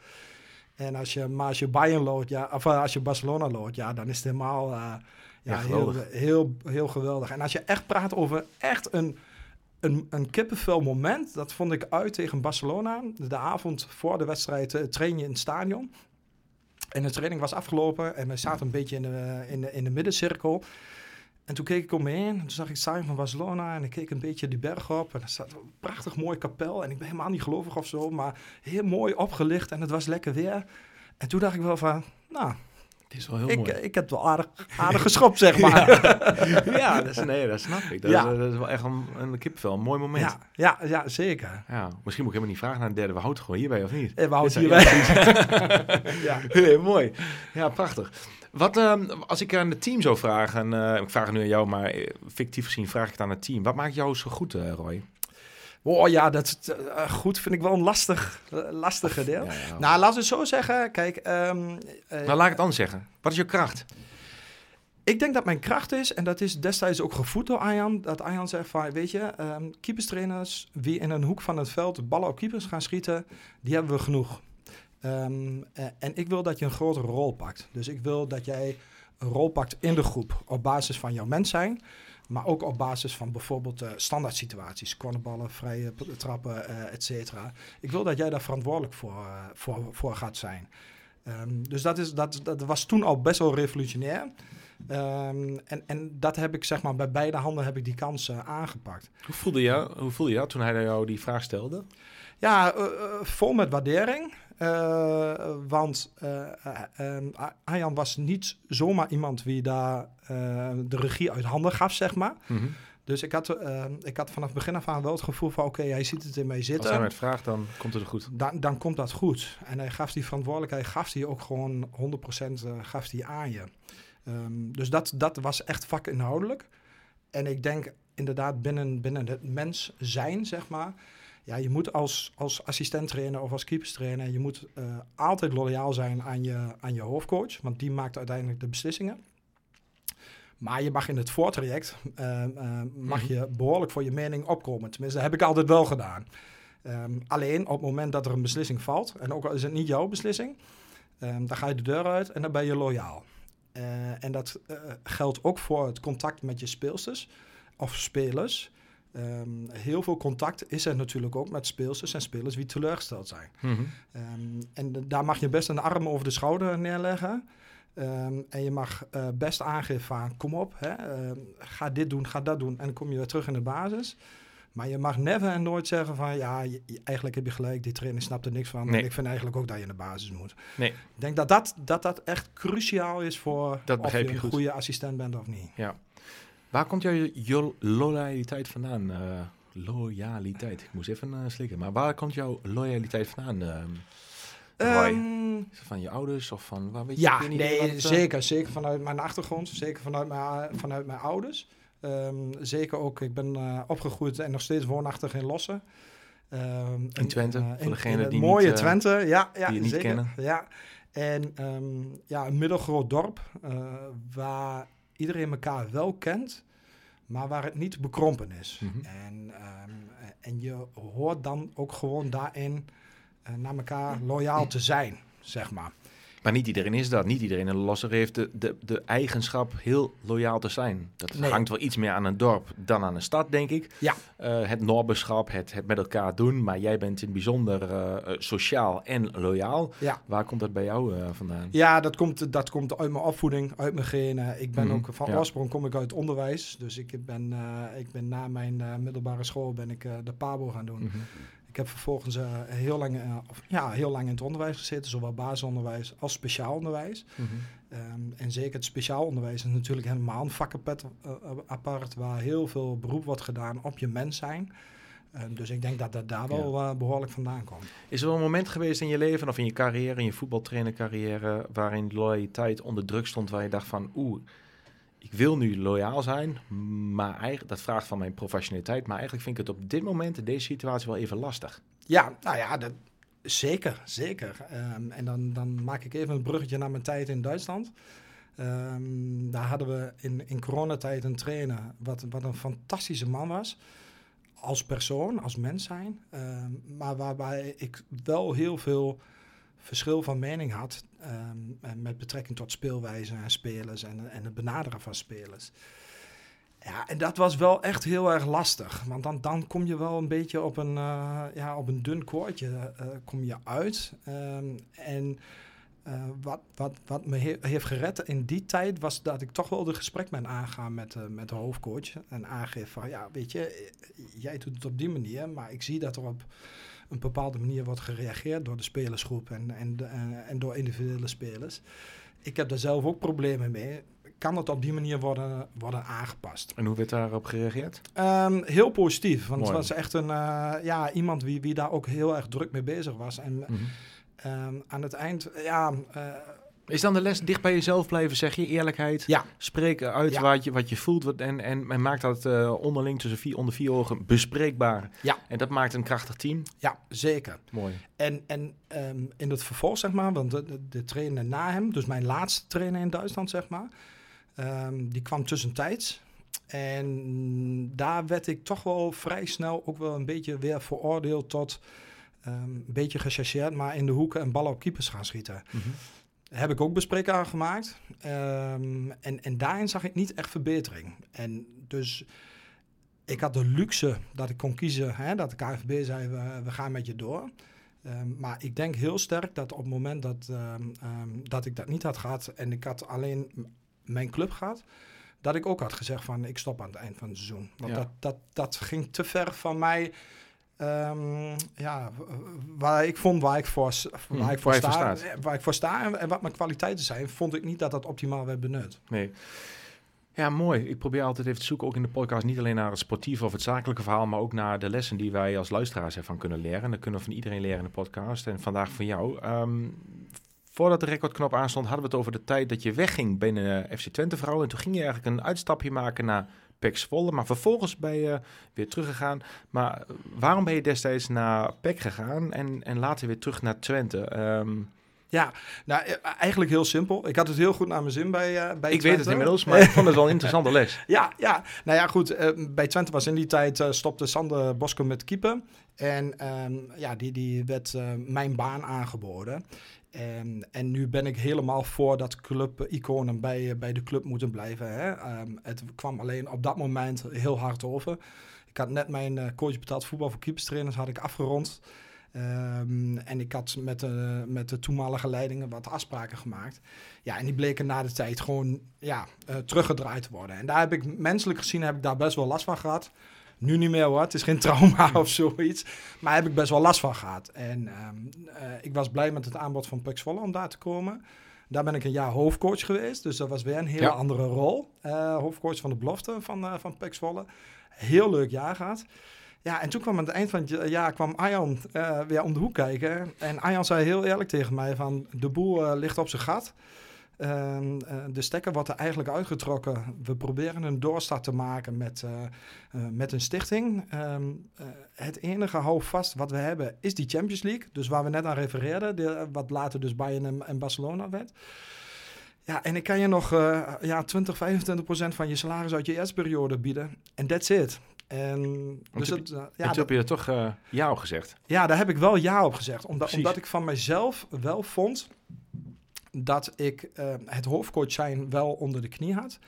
En als je, maar als je Bayern loodt, ja, of eh, als je Barcelona loodt, ja, dan is het helemaal eh, ja, Ja, heel, heel, heel geweldig. En als je echt praat over echt een, een, een kippenvel moment, dat vond ik uit tegen Barcelona. De avond voor de wedstrijd eh, train je in het stadion. En de training was afgelopen en we zaten een beetje in de, in de, in de middencirkel. en toen keek ik om me heen. En toen zag ik Simon van Barcelona. En ik keek een beetje die berg op. En er staat een prachtig mooi kapel. En ik ben helemaal niet gelovig of zo. Maar heel mooi opgelicht. En het was lekker weer. En toen dacht ik wel van... Nou, is wel heel ik, mooi. ik heb het wel aardig, aardig geschopt, zeg (laughs) maar. Ja, (laughs) ja, dat, is, nee, dat snap ik. Dat, Ja. is, dat is wel echt een, een kipvel, een mooi moment. ja, ja, ja, zeker. Ja, misschien moet ik helemaal niet vragen naar een derde. We houden het gewoon hierbij, of niet? En we houden hierbij. (laughs) ja. Nee, mooi. Ja, prachtig. Wat, ehm, als ik aan het team zou vragen, en, eh, ik vraag het nu aan jou, maar eh, fictief gezien vraag ik het aan het team. Wat maakt jou zo goed, eh, Roy? Oh ja, dat is eh, goed. Vind ik wel een lastig, eh, lastig deel. Ja, ja. Nou, we het zo zeggen. Kijk, ehm, eh, nou, laat ik het anders zeggen. Wat is je kracht? Ik denk dat mijn kracht is, en dat is destijds ook gevoed door Arjan, dat Arjan zegt van, weet je, ehm keeperstrainers, wie in een hoek van het veld ballen op keepers gaan schieten, die hebben we genoeg. Ehm, eh, en ik wil dat je een grotere rol pakt. Dus ik wil dat jij een rol pakt in de groep op basis van jouw mens zijn, maar ook op basis van bijvoorbeeld eh, standaard situaties, cornerballen, vrije trappen, eh et cetera. Ik wil dat jij daar verantwoordelijk voor, eh, voor, voor gaat zijn. Ehm, dus dat, is, dat, dat was toen al best wel revolutionair. Ehm, en, en dat heb ik zeg maar bij beide handen heb ik die kans eh, aangepakt. Hoe voelde, je, hoe voelde je toen hij jou die vraag stelde? Ja, vol met waardering. Eh, want eh, eh, eh, Arjan was niet zomaar iemand wie daar de regie uit handen gaf, zeg maar. Mhm. Dus ik had, eh, ik had vanaf begin af aan wel het gevoel van... oké, hij ziet het in mij Als zitten. hij mij het vraagt, dan komt het er goed. dan, dan komt dat goed. En hij gaf die verantwoordelijkheid, gaf hij ook gewoon 100% eh, gaf hij aan je. Ehm, dus dat, dat was echt vakinhoudelijk. En ik denk inderdaad binnen, binnen het mens zijn, zeg maar. Ja, je moet als, als assistent trainer of als keepers trainer, je moet eh, altijd loyaal zijn aan je, aan je hoofdcoach. Want die maakt uiteindelijk de beslissingen. Maar je mag in het voortraject ehm, ehm, mag Mhm. je behoorlijk voor je mening opkomen. Tenminste, dat heb ik altijd wel gedaan. Ehm, alleen op het moment dat er een beslissing valt, en ook al is het niet jouw beslissing, dan ga je de deur uit en dan ben je loyaal. Eh, en dat eh, geldt ook voor het contact met je speelsters of spelers. Ehm, heel veel contact is er natuurlijk ook met speelsters en spelers die teleurgesteld zijn. Mhm. Ehm, en daar mag je best een arm over de schouder neerleggen. Ehm, en je mag eh, best aangeven van kom op, hè, ga dit doen, ga dat doen. En dan kom je weer terug in de basis. Maar je mag never en nooit zeggen van ja, je- eigenlijk heb je gelijk, die trainer snapt er niks van. Nee. En ik vind eigenlijk ook dat je in de basis moet. Nee. Ik denk dat dat, dat, dat echt cruciaal is voor Dat of je een goed. goede assistent bent of niet. Waar komt jouw jo- loyaliteit vandaan? eh, loyaliteit. Ik moest even eh, slikken. Maar waar komt jouw loyaliteit vandaan? Is het van je ouders of van... Waar weet je, Ja, wat nee, eh, zeker. Zeker vanuit mijn achtergrond. Zeker vanuit mijn, vanuit mijn ouders. Ehm, zeker ook, ik ben opgegroeid en nog steeds woonachtig in Lossen. Ehm, In Twente, voor degene die mooie niet, eh, Twente, ja, ja die je niet zeker. kennen. Ja. En ja, een middelgroot dorp waar iedereen elkaar wel kent, maar waar het niet bekrompen is. Mhm. En, ehm, en je hoort dan ook gewoon daarin eh, naar elkaar loyaal te zijn, zeg maar. Maar niet iedereen is dat. Niet iedereen in Losser heeft de, de, de eigenschap heel loyaal te zijn. Dat Nee. hangt wel iets meer aan een dorp dan aan een stad, denk ik. Ja. Eh, het norberschap, het, het met elkaar doen. Maar jij bent in het bijzonder eh, eh, sociaal en loyaal. Ja. Waar komt dat bij jou vandaan? Ja, dat komt, dat komt uit mijn opvoeding, uit mijn genen. Ik ben Mhm, ook van ja. oorsprong kom ik uit onderwijs. Dus ik ben, ik ben na mijn middelbare school ben ik de PABO gaan doen. Mhm. Ik heb vervolgens eh, heel, lang, eh, ja, heel lang in het onderwijs gezeten, zowel basisonderwijs als speciaal onderwijs. Mhm. Ehm, en zeker het speciaal onderwijs is natuurlijk helemaal een vakkenpet eh, apart, waar heel veel beroep wordt gedaan op je mens zijn. Ehm, dus ik denk dat dat daar wel eh, behoorlijk vandaan komt. Is er wel een moment geweest in je leven of in je carrière, in je voetbaltrainercarrière, waarin loyaliteit onder druk stond, waar je dacht van, oeh, ik wil nu loyaal zijn, maar eigenlijk, dat vraagt van mijn professionaliteit, maar eigenlijk vind ik het op dit moment, in deze situatie, wel even lastig. Ja, nou ja, dat, zeker, zeker. Ehm, en dan, dan maak ik even een bruggetje naar mijn tijd in Duitsland. Ehm, daar hadden we in, in coronatijd een trainer, wat, wat een fantastische man was. Als persoon, als mens zijn. Ehm, maar waarbij ik wel heel veel verschil van mening had ehm, en met betrekking tot speelwijze en spelers en, en het benaderen van spelers. Ja, en dat was wel echt heel erg lastig. Want dan, dan kom je wel een beetje op een, eh, ja, op een dun koordje eh, kom je uit. Ehm, en eh, wat, wat, wat me he- heeft gered in die tijd was dat ik toch wel de gesprek ben aangaan met, eh, met de hoofdcoach. En aangeef van, ja, weet je, eh, jij doet het op die manier, maar ik zie dat er op een bepaalde manier wordt gereageerd door de spelersgroep en, en, de- en, door individuele spelers. Ik heb daar zelf ook problemen mee. Kan het op die manier worden, worden aangepast? En hoe werd daarop gereageerd? Ehm, heel positief, want Mooi. het was echt een, eh, ja, iemand wie, wie daar ook heel erg druk mee bezig was. En Mhm. ehm, aan het eind, ja, eh, Is dan de les dicht bij jezelf blijven, zeg je? Eerlijkheid. Ja. Spreek uit Ja. wat, je, wat je voelt wat, en, en, en maak dat eh, onderling tussen vier, onder vier ogen bespreekbaar. Ja. En dat maakt een krachtig team. ja, zeker. Mooi. En, en ehm, in het vervolg, zeg maar, want de, de, de trainer na hem, dus mijn laatste trainer in Duitsland, zeg maar, ehm, die kwam tussentijds. En daar werd ik toch wel vrij snel ook wel een beetje weer veroordeeld tot ehm, een beetje gechargeerd, maar in de hoeken en ballen op keepers gaan schieten. Mhm. Heb ik ook bespreekbaar gemaakt. Ehm, en, en daarin zag ik niet echt verbetering. En dus ik had de luxe dat ik kon kiezen, hè, dat de KNVB zei, we, we gaan met je door. Ehm, maar ik denk heel sterk dat op het moment dat, ehm, dat ik dat niet had gehad en ik had alleen mijn club gehad, dat ik ook had gezegd van ik stop aan het eind van het seizoen. Want Ja. dat, dat, dat ging te ver van mij. Ehm, ja, waar ik vond waar ik voor, s- waar Mhm, ik voor waar sta, waar ik voor sta en, en wat mijn kwaliteiten zijn, vond ik niet dat dat optimaal werd benut. Nee. Ja, mooi. Ik probeer altijd even te zoeken, ook in de podcast, niet alleen naar het sportieve of het zakelijke verhaal, maar ook naar de lessen die wij als luisteraars ervan kunnen leren. En dat kunnen we van iedereen leren in de podcast. En vandaag van jou. Ehm, voordat de recordknop aanstond, hadden we het over de tijd dat je wegging binnen FC Twente vrouwen. En toen ging je eigenlijk een uitstapje maken naar PEC Zwolle. Maar vervolgens ben je weer teruggegaan. Maar eh, waarom ben je destijds naar PEC gegaan en, en later weer terug naar Twente? Ehm, Ja, nou eh, eigenlijk heel simpel. Ik had het heel goed naar mijn zin bij, eh bij ik weet het inmiddels, maar ik vond het wel een interessante les. (laughs) Ja, ja, nou ja, goed. eh, bij Twente was in die tijd stopte Sander Bosko met keeper. En ehm, ja, die, die werd mijn baan aangeboden. En, en nu ben ik helemaal voor dat club-iconen bij, eh, bij de club moeten blijven. Hè. Ehm, het kwam alleen op dat moment heel hard over. Ik had net mijn eh, coach betaald voetbal voor keeperstrainers had ik afgerond. Ehm, en ik had met de, met de toenmalige leidingen wat afspraken gemaakt. Ja, en die bleken na de tijd gewoon ja, eh, teruggedraaid te worden. En daar heb ik menselijk gezien heb ik daar best wel last van gehad. Nu niet meer hoor, het is geen (laughs) trauma of zoiets. Maar heb ik best wel last van gehad. En ehm, eh, ik was blij met het aanbod van Pux Volle om daar te komen. Daar ben ik een jaar hoofdcoach geweest. Dus dat was weer een hele Ja. andere rol. Eh, hoofdcoach van de belofte van, uh, van Pux Volle. Heel leuk jaar gehad. Ja, en toen kwam aan het eind van het jaar kwam Arjan weer om de hoek kijken. En Arjan zei heel eerlijk tegen mij van... de boel ligt op zijn gat. Ehm, eh, de stekker wordt er eigenlijk uitgetrokken. We proberen een doorstart te maken met, eh, eh, met een stichting. Ehm, eh, het enige houvast wat we hebben is die Champions League. Dus waar we net aan refereerden. De, wat later dus Bayern en, en Barcelona werd. Ja, en ik kan je nog ja, 20, 25 procent van je salaris uit je eerste periode bieden. En that's it. En dus het, eh, Ja, dat- heb je er toch eh ja op gezegd. ja, daar heb ik wel ja op gezegd. Omdat, omdat ik van mezelf wel vond dat ik eh, het hoofdcoach zijn wel onder de knie had.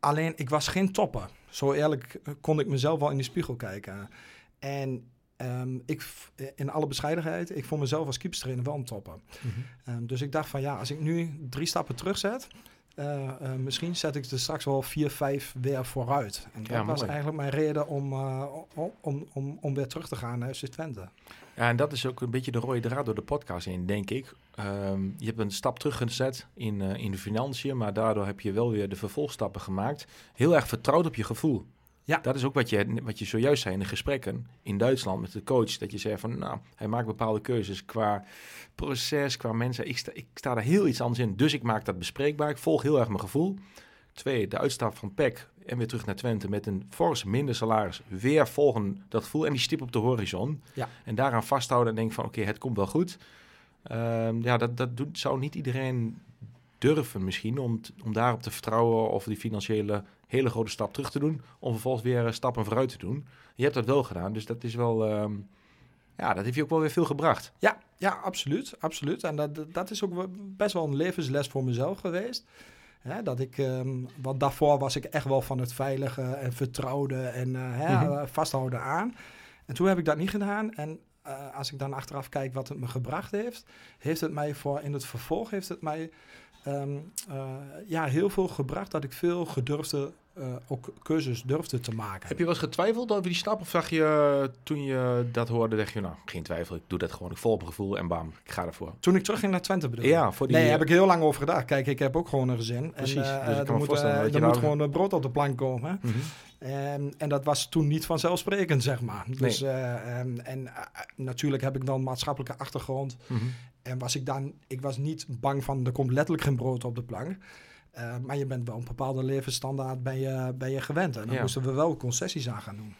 Alleen ik was geen topper. Zo eerlijk eh, kon ik mezelf wel in de spiegel kijken. En ehm, ik, v- in alle bescheidenheid, ik vond mezelf als keeperstrainer wel een topper. Ehm, dus ik dacht van ja, als ik nu drie stappen terugzet, eh, eh, misschien zet ik er straks wel vier, vijf weer vooruit. En dat Ja, was eigenlijk mijn reden om, eh, om, om, om, om weer terug te gaan naar FC Twente. Ja, en dat is ook een beetje de rode draad door de podcast heen, denk ik. Ehm, je hebt een stap teruggezet in, in de financiën, maar daardoor heb je wel weer de vervolgstappen gemaakt. Heel erg vertrouwd op je gevoel. Ja. Dat is ook wat je, wat je zojuist zei in de gesprekken in Duitsland met de coach. Dat je zei van, nou, hij maakt bepaalde keuzes qua proces, qua mensen. Ik sta, ik sta daar heel iets anders in, dus ik maak dat bespreekbaar. Ik volg heel erg mijn gevoel. Twee, de uitstap van PEC en weer terug naar Twente met een fors minder salaris. Weer volgen dat gevoel en die stip op de horizon. Ja. En daaraan vasthouden en denken van oké, het komt wel goed. Ehm, ja, dat, dat doet, zou niet iedereen durven misschien om, t- om daarop te vertrouwen of die financiële hele grote stap terug te doen. Om vervolgens weer eh, stappen vooruit te doen. Je hebt dat wel gedaan, dus dat is wel... ehm, ja, dat heeft je ook wel weer veel gebracht. Ja, ja absoluut, absoluut. En dat, dat is ook best wel een levensles voor mezelf geweest. Hè, dat ik, ehm, want daarvoor was ik echt wel van het veilige en vertrouwde en eh, hè, Mhm. eh, vasthouden aan. En toen heb ik dat niet gedaan. En als ik dan achteraf kijk wat het me gebracht heeft, heeft het mij voor in het vervolg heeft het mij ehm, eh, ja, heel veel gebracht dat ik veel gedurfde, eh, ook keuzes durfde te maken. Heb je wel eens getwijfeld over die stap? Of zag je eh, toen je dat hoorde, dacht je, nou, geen twijfel, ik doe dat gewoon, ik vol op gevoel en bam, ik ga ervoor. Toen ik terugging naar Twente bedoel? Ja, voor die... Nee, heb ik heel lang over gedacht. Kijk, ik heb ook gewoon een gezin. Precies, En, dus ik kan er me moet, voorstellen dat je er daar- moet gewoon brood op de plank komen. Mhm. En, en dat was toen niet vanzelfsprekend, zeg maar. Dus, eh, en en eh, natuurlijk heb ik dan maatschappelijke achtergrond. Mhm. En was ik dan, ik was niet bang van, er komt letterlijk geen brood op de plank. Eh, maar je bent wel een bepaalde levensstandaard ben je, ben je gewend. En dan Ja. moesten we wel concessies aan gaan doen.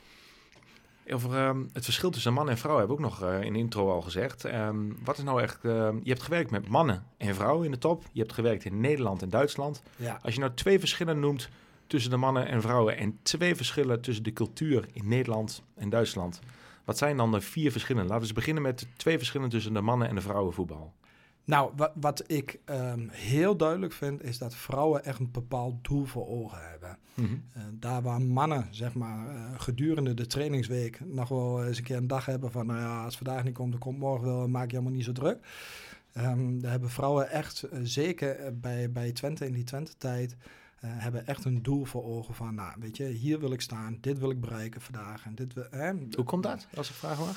Over ehm, het verschil tussen man en vrouw heb ik ook nog eh, in de intro al gezegd. Ehm, wat is nou echt... ehm, je hebt gewerkt met mannen en vrouwen in de top. Je hebt gewerkt in Nederland en Duitsland. Ja. Als je nou twee verschillen noemt tussen de mannen en vrouwen... en twee verschillen tussen de cultuur in Nederland en Duitsland... wat zijn dan de vier verschillen? Laten we eens beginnen met de twee verschillen tussen de mannen en de vrouwenvoetbal. Nou, wat, wat ik ehm, heel duidelijk vind, is dat vrouwen echt een bepaald doel voor ogen hebben. Mhm. Eh, daar waar mannen, zeg maar, eh, gedurende de trainingsweek nog wel eens een keer een dag hebben van, nou ja, als vandaag niet komt, dan komt morgen wel, maak je helemaal niet zo druk. Ehm daar hebben vrouwen echt, eh, zeker bij, bij Twente in die Twente-tijd, hebben echt een doel voor ogen van, nou, weet je, hier wil ik staan, dit wil ik bereiken vandaag. En dit wil, hè, Hoe komt dat, als ik vraag mag?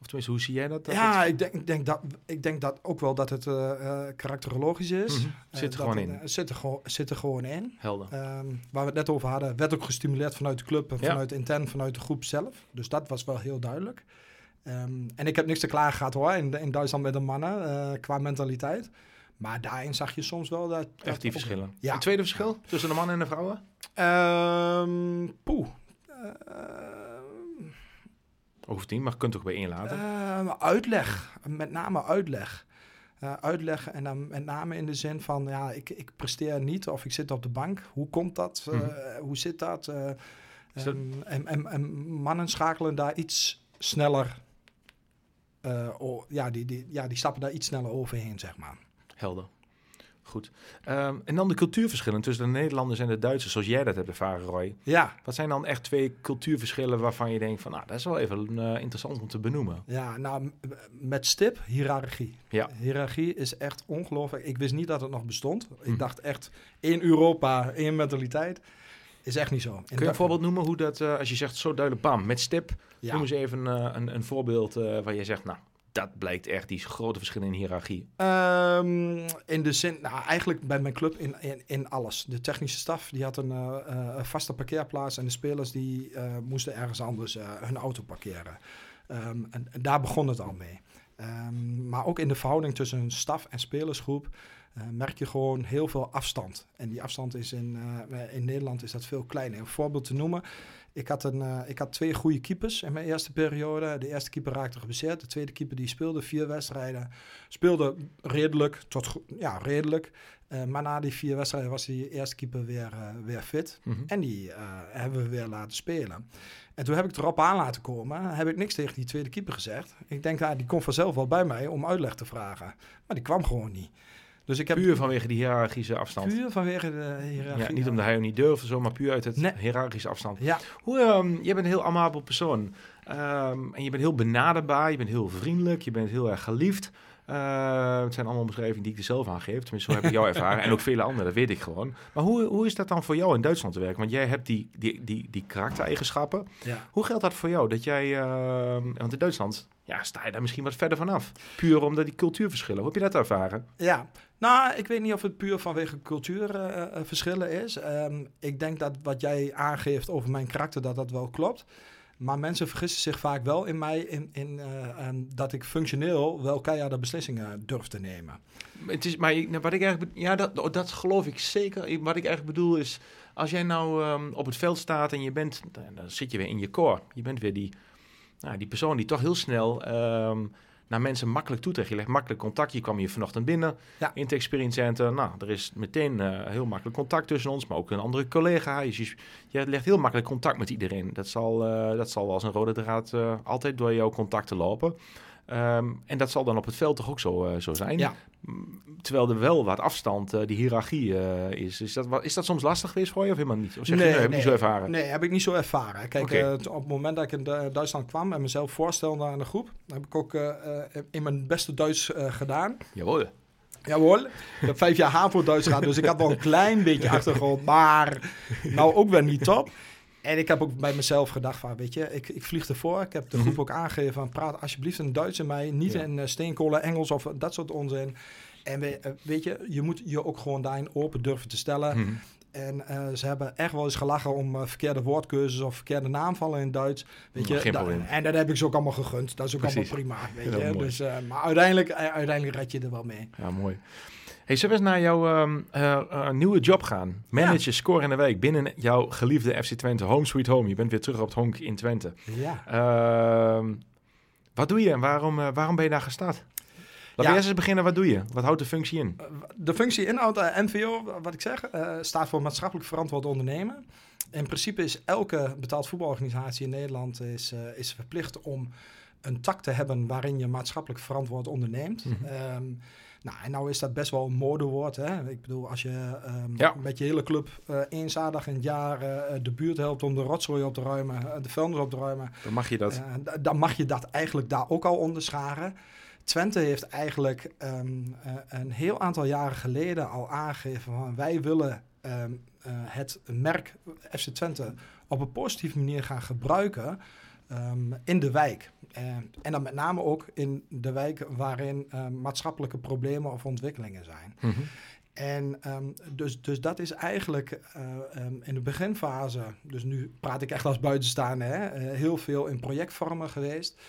Of tenminste, hoe zie jij dat? dat Ja, het- ik denk, ik, denk dat, ik denk dat ook wel dat het eh eh, karakterologisch is. Mhm. Eh, Zit er gewoon het, in. eh, zit, er gewoon, zit er gewoon in. Helder. Ehm, waar we het net over hadden, werd ook gestimuleerd vanuit de club en Ja. vanuit intern, vanuit de groep zelf. Dus dat was wel heel duidelijk. Ehm, en ik heb niks te klagen gehad hoor, in, in Duitsland met de mannen, eh, qua mentaliteit. Maar daarin zag je soms wel dat... dat Echt die verschillen. Ja. Een tweede verschil tussen de mannen en de vrouwen? Ehm poeh. Ehm, Hoeft niet, maar je kunt toch bij één laten. Ehm, uitleg, met name uitleg. Eh, uitleg en dan met name in de zin van, ja, ik, ik presteer niet of ik zit op de bank. Hoe komt dat? Eh, Mhm. hoe zit dat? Eh, dat- en, en, en mannen schakelen daar iets sneller, ja, die, die, ja, die stappen daar iets sneller overheen, zeg maar. Helder. Goed. Ehm, en dan de cultuurverschillen tussen de Nederlanders en de Duitsers, zoals jij dat hebt ervaren, Roy. Ja, Wat zijn dan echt twee cultuurverschillen waarvan je denkt van, nou, dat is wel even eh, interessant om te benoemen. ja nou, met stip, hiërarchie. Ja. Hiërarchie is echt ongelooflijk. Ik wist niet dat het nog bestond. Hm. Ik dacht echt, één Europa, één mentaliteit. Is echt niet zo. En Kun je een voorbeeld noemen hoe dat, eh, als je zegt zo duidelijk, bam, met stip. Ja. Noem eens even eh, een, een voorbeeld waar je zegt, nou, dat blijkt echt die grote verschillen in hiërarchie. Ehm, in de zin, nou eigenlijk bij mijn club in, in, alles. De technische staf die had een eh, eh, vaste parkeerplaats en de spelers die eh, moesten ergens anders hun auto parkeren. Ehm, en, en daar begon het al mee. Ehm, maar ook in de verhouding tussen staf en spelersgroep merk je gewoon heel veel afstand. En die afstand is in, in Nederland is dat veel kleiner. Een voorbeeld te noemen. Ik had, een, eh, ik had twee goede keepers in mijn eerste periode. De eerste keeper raakte geblesseerd. De tweede keeper die speelde vier wedstrijden. Speelde redelijk, tot ja, redelijk. Eh, maar na die vier wedstrijden was die eerste keeper weer, eh, weer fit. Mhm. En die hebben we weer laten spelen. En toen heb ik erop aan laten komen. Heb ik niks tegen die tweede keeper gezegd. Ik denk, ah, die komt vanzelf wel bij mij om uitleg te vragen. Maar die kwam gewoon niet. Dus ik heb Puur vanwege die hiërarchische afstand. puur vanwege de hiërarchie. Ja, niet omdat hij ook niet durft of zo, maar puur uit het Nee. hiërarchische afstand. Ja, Hoe, ehm, jij bent een heel amabel persoon. Ehm, en je bent heel benaderbaar, je bent heel vriendelijk, je bent heel erg geliefd. Eh, het zijn allemaal beschrijvingen die ik er zelf aan geef. Tenminste, zo heb ik jou ervaren. En ook vele anderen, dat weet ik gewoon. Maar hoe, hoe is dat dan voor jou in Duitsland te werken? Want jij hebt die, die, die, die karaktereigenschappen. ja. Hoe geldt dat voor jou? Dat jij, ehm, want in Duitsland ja, sta je daar misschien wat verder vanaf. Puur omdat die cultuurverschillen. Hoe heb je dat ervaren? Ja, nou, ik weet niet of het puur vanwege cultuurverschillen is. Ehm, ik denk dat wat jij aangeeft over mijn karakter, dat dat wel klopt. Maar mensen vergissen zich vaak wel in mij in, in, eh, ehm, dat ik functioneel wel keiharde beslissingen durf te nemen. Het is, maar nou, wat ik eigenlijk, ja, dat, dat geloof ik zeker. Wat ik eigenlijk bedoel is, als jij nou ehm, op het veld staat en je bent, dan dan zit je weer in je core. Je bent weer die, nou, die persoon die toch heel snel ehm, naar mensen makkelijk toetrekt. Je legt makkelijk contact. Je kwam hier vanochtend binnen Ja. in het Experience Center. Nou, er is meteen eh, heel makkelijk contact tussen ons, maar ook een andere collega. Je, legt heel makkelijk contact met iedereen. Dat zal, eh, dat zal als een rode draad eh, altijd door jouw contacten lopen. Ehm, en dat zal dan op het veld toch ook zo, eh, zo zijn? Ja. Mm, Terwijl er wel wat afstand, eh, die hiërarchie eh, is. Is dat, is dat soms lastig geweest voor je of helemaal niet? Of zeg je, nee, heb ik niet zo ervaren? Nee, heb ik niet zo ervaren. Kijk, op het moment dat ik in Du- Duitsland kwam en mezelf voorstelde aan de groep, heb ik ook in mijn beste Duits gedaan. Jawel. Jawel, ik heb vijf jaar HAVO-Duits gehad, dus ik had wel een klein beetje (laughs) achtergrond, maar nou ook weer niet top. En ik heb ook bij mezelf gedacht van, weet je, ik, ik vlieg ervoor. Ik heb de groep Mhm. ook aangegeven van, praat alsjeblieft in Duits in mij, niet Ja. in uh, steenkolen, Engels of dat soort onzin. En we, eh, weet je, je moet je ook gewoon daarin open durven te stellen. Mhm. En eh, ze hebben echt wel eens gelachen om eh, verkeerde woordkeuzes of verkeerde naamvallen in Duits. Weet je, Da- en dat heb ik ze ook allemaal gegund. Dat is ook Precies. allemaal prima. Weet je? Dus, maar uiteindelijk, uiteindelijk red je er wel mee. Ja, mooi. Hey, zullen we eens naar jouw ehm, eh, eh, nieuwe job gaan? Manager score in de week binnen jouw geliefde FC Twente. Home sweet home. Je bent weer terug op het honk in Twente. Ja. Ehm, wat doe je en waarom, eh, waarom ben je daar gestart? Laten Ja. we eerst eens beginnen. Wat doe je? Wat houdt de functie in? De functie inhoud eh, MVO, wat ik zeg, staat voor maatschappelijk verantwoord ondernemen. In principe is elke betaald voetbalorganisatie in Nederland is, is verplicht om een tak te hebben waarin je maatschappelijk verantwoord onderneemt. Ehm, nou, en nou is dat best wel een modewoord. Hè? Ik bedoel, als je ehm, Ja. met je hele club eh eenzadig in het jaar eh, de buurt helpt om de rotzooi op te ruimen, eh, de vuilnis op te ruimen, Dan mag je dat. eh, dan mag je dat eigenlijk daar ook al onderscharen. Twente heeft eigenlijk ehm, eh, een heel aantal jaren geleden al aangegeven van wij willen ehm, eh, het merk FC Twente op een positieve manier gaan gebruiken ehm, in de wijk. Eh, en dan met name ook in de wijk waarin eh, maatschappelijke problemen of ontwikkelingen zijn. Mhm. En ehm, dus, dus dat is eigenlijk eh, ehm, in de beginfase, dus nu praat ik echt als buitenstaander, hè, eh, heel veel in projectvormen geweest.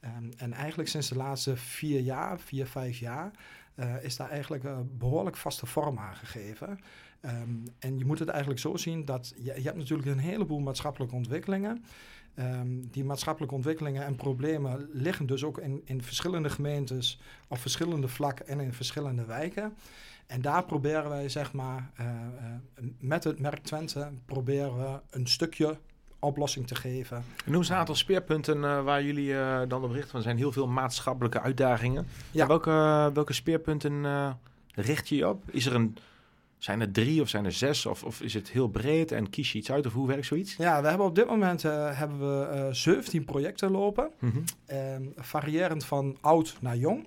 Ehm, en eigenlijk sinds de laatste vier jaar, vier, vijf jaar, is daar eigenlijk een behoorlijk vaste vorm aan gegeven. Ehm, en je moet het eigenlijk zo zien dat je, je hebt natuurlijk een heleboel maatschappelijke ontwikkelingen. Ehm, die maatschappelijke ontwikkelingen en problemen liggen dus ook in, in verschillende gemeentes op verschillende vlakken en in verschillende wijken. En daar proberen wij, zeg maar, eh, eh, met het merk Twente, proberen we een stukje oplossing te geven. Noem eens een aantal speerpunten eh, waar jullie dan op richten. Want er zijn heel veel maatschappelijke uitdagingen. Ja. Welke, welke speerpunten richt je je op? Is er een, zijn er drie of zijn er zes? Of, of is het heel breed en kies je iets uit? Of hoe werkt zoiets? Ja, we hebben op dit moment eh, hebben we eh 17 projecten lopen, Mhm. ehm, variërend van oud naar jong.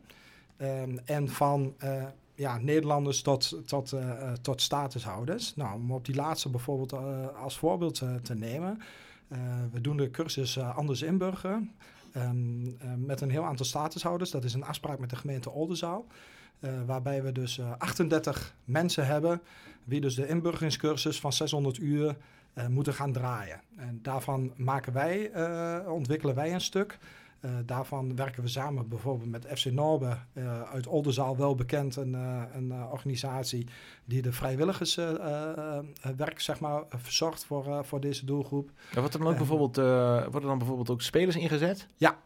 Ehm, en van eh, ja, Nederlanders tot, tot, eh, eh, tot statushouders. Nou, om op die laatste bijvoorbeeld eh, als voorbeeld eh, te nemen. Eh, we doen de cursus eh, Anders Inburgeren eh, met een heel aantal statushouders. Dat is een afspraak met de gemeente Oldenzaal. Eh, waarbij we dus eh, 38 mensen hebben, wie dus de inburgeringscursus van 600 uur eh, moeten gaan draaien. En daarvan maken wij, eh, ontwikkelen wij een stuk. Eh, daarvan werken we samen bijvoorbeeld met FC Norbe eh, uit Oldenzaal, wel bekend, een, eh, een eh, organisatie die de vrijwilligerswerk zeg maar, verzorgt voor, eh, voor deze doelgroep. Wordt er dan ook Eh. bijvoorbeeld, eh, worden dan bijvoorbeeld ook spelers ingezet Ja,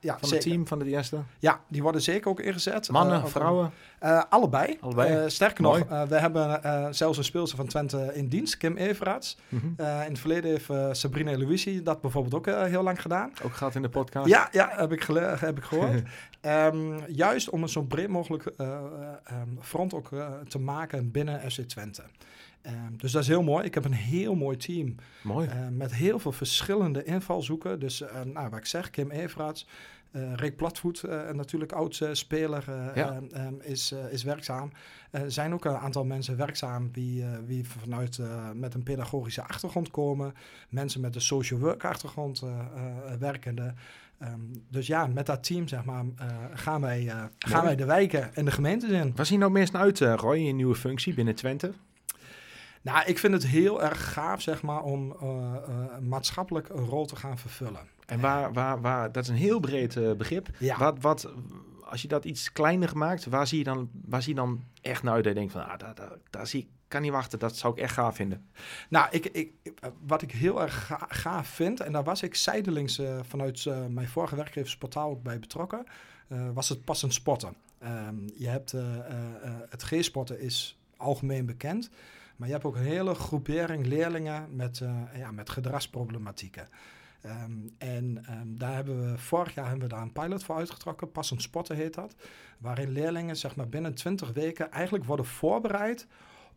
ja, van het team, van de eerste? Ja, die worden zeker ook ingezet. Mannen, Eh, vrouwen? Eh, allebei. Allebei. Eh, sterker Mooi. nog, we hebben zelfs een speelster van Twente in dienst, Kim Everaerts. Mhm. In het verleden heeft Sabrina Luisi dat bijvoorbeeld ook heel lang gedaan. Ook gehad in de podcast? Ja, ja heb, ik heb ik gehoord. (laughs) Ehm, juist om een zo breed mogelijk eh, eh, ehm, front ook te maken binnen FC Twente. Ehm, dus dat is heel mooi. Ik heb een heel mooi team Mooi. eh, met heel veel verschillende invalshoeken. Dus eh, nou, wat ik zeg, Kim Everaerts, eh Rick Platvoet, natuurlijk oud-speler, eh, Ja. ehm, ehm, is, is werkzaam. Er zijn ook een aantal mensen werkzaam die, wie vanuit met een pedagogische achtergrond komen. Mensen met een social work achtergrond werkende. Dus ja, met dat team zeg maar, gaan, wij, gaan wij de wijken en de gemeentes in. Waar zie je nou meest naar uit, Roy, in je nieuwe functie binnen Twente? Nou, ik vind het heel erg gaaf zeg maar, om eh, eh, maatschappelijk een rol te gaan vervullen. En waar, waar, waar, dat is een heel breed eh, begrip. Ja. Wat, wat, als je dat iets kleiner maakt, waar zie je dan, waar zie je dan echt naar uit? Dat je denkt van, ah, daar, daar, daar zie ik, kan niet wachten, dat zou ik echt gaaf vinden. Nou, ik, ik, wat ik heel erg ga- gaaf vind, en daar was ik zijdelings vanuit mijn vorige werkgeversportaal ook bij betrokken, was het passend sporten. Ehm, je hebt het G-sporten is algemeen bekend, maar je hebt ook een hele groepering leerlingen met, eh, ja, met gedragsproblematieken. Ehm, en ehm, daar hebben we vorig jaar hebben we daar een pilot voor uitgetrokken, passend spotten heet dat. Waarin leerlingen zeg maar, binnen 20 weken eigenlijk worden voorbereid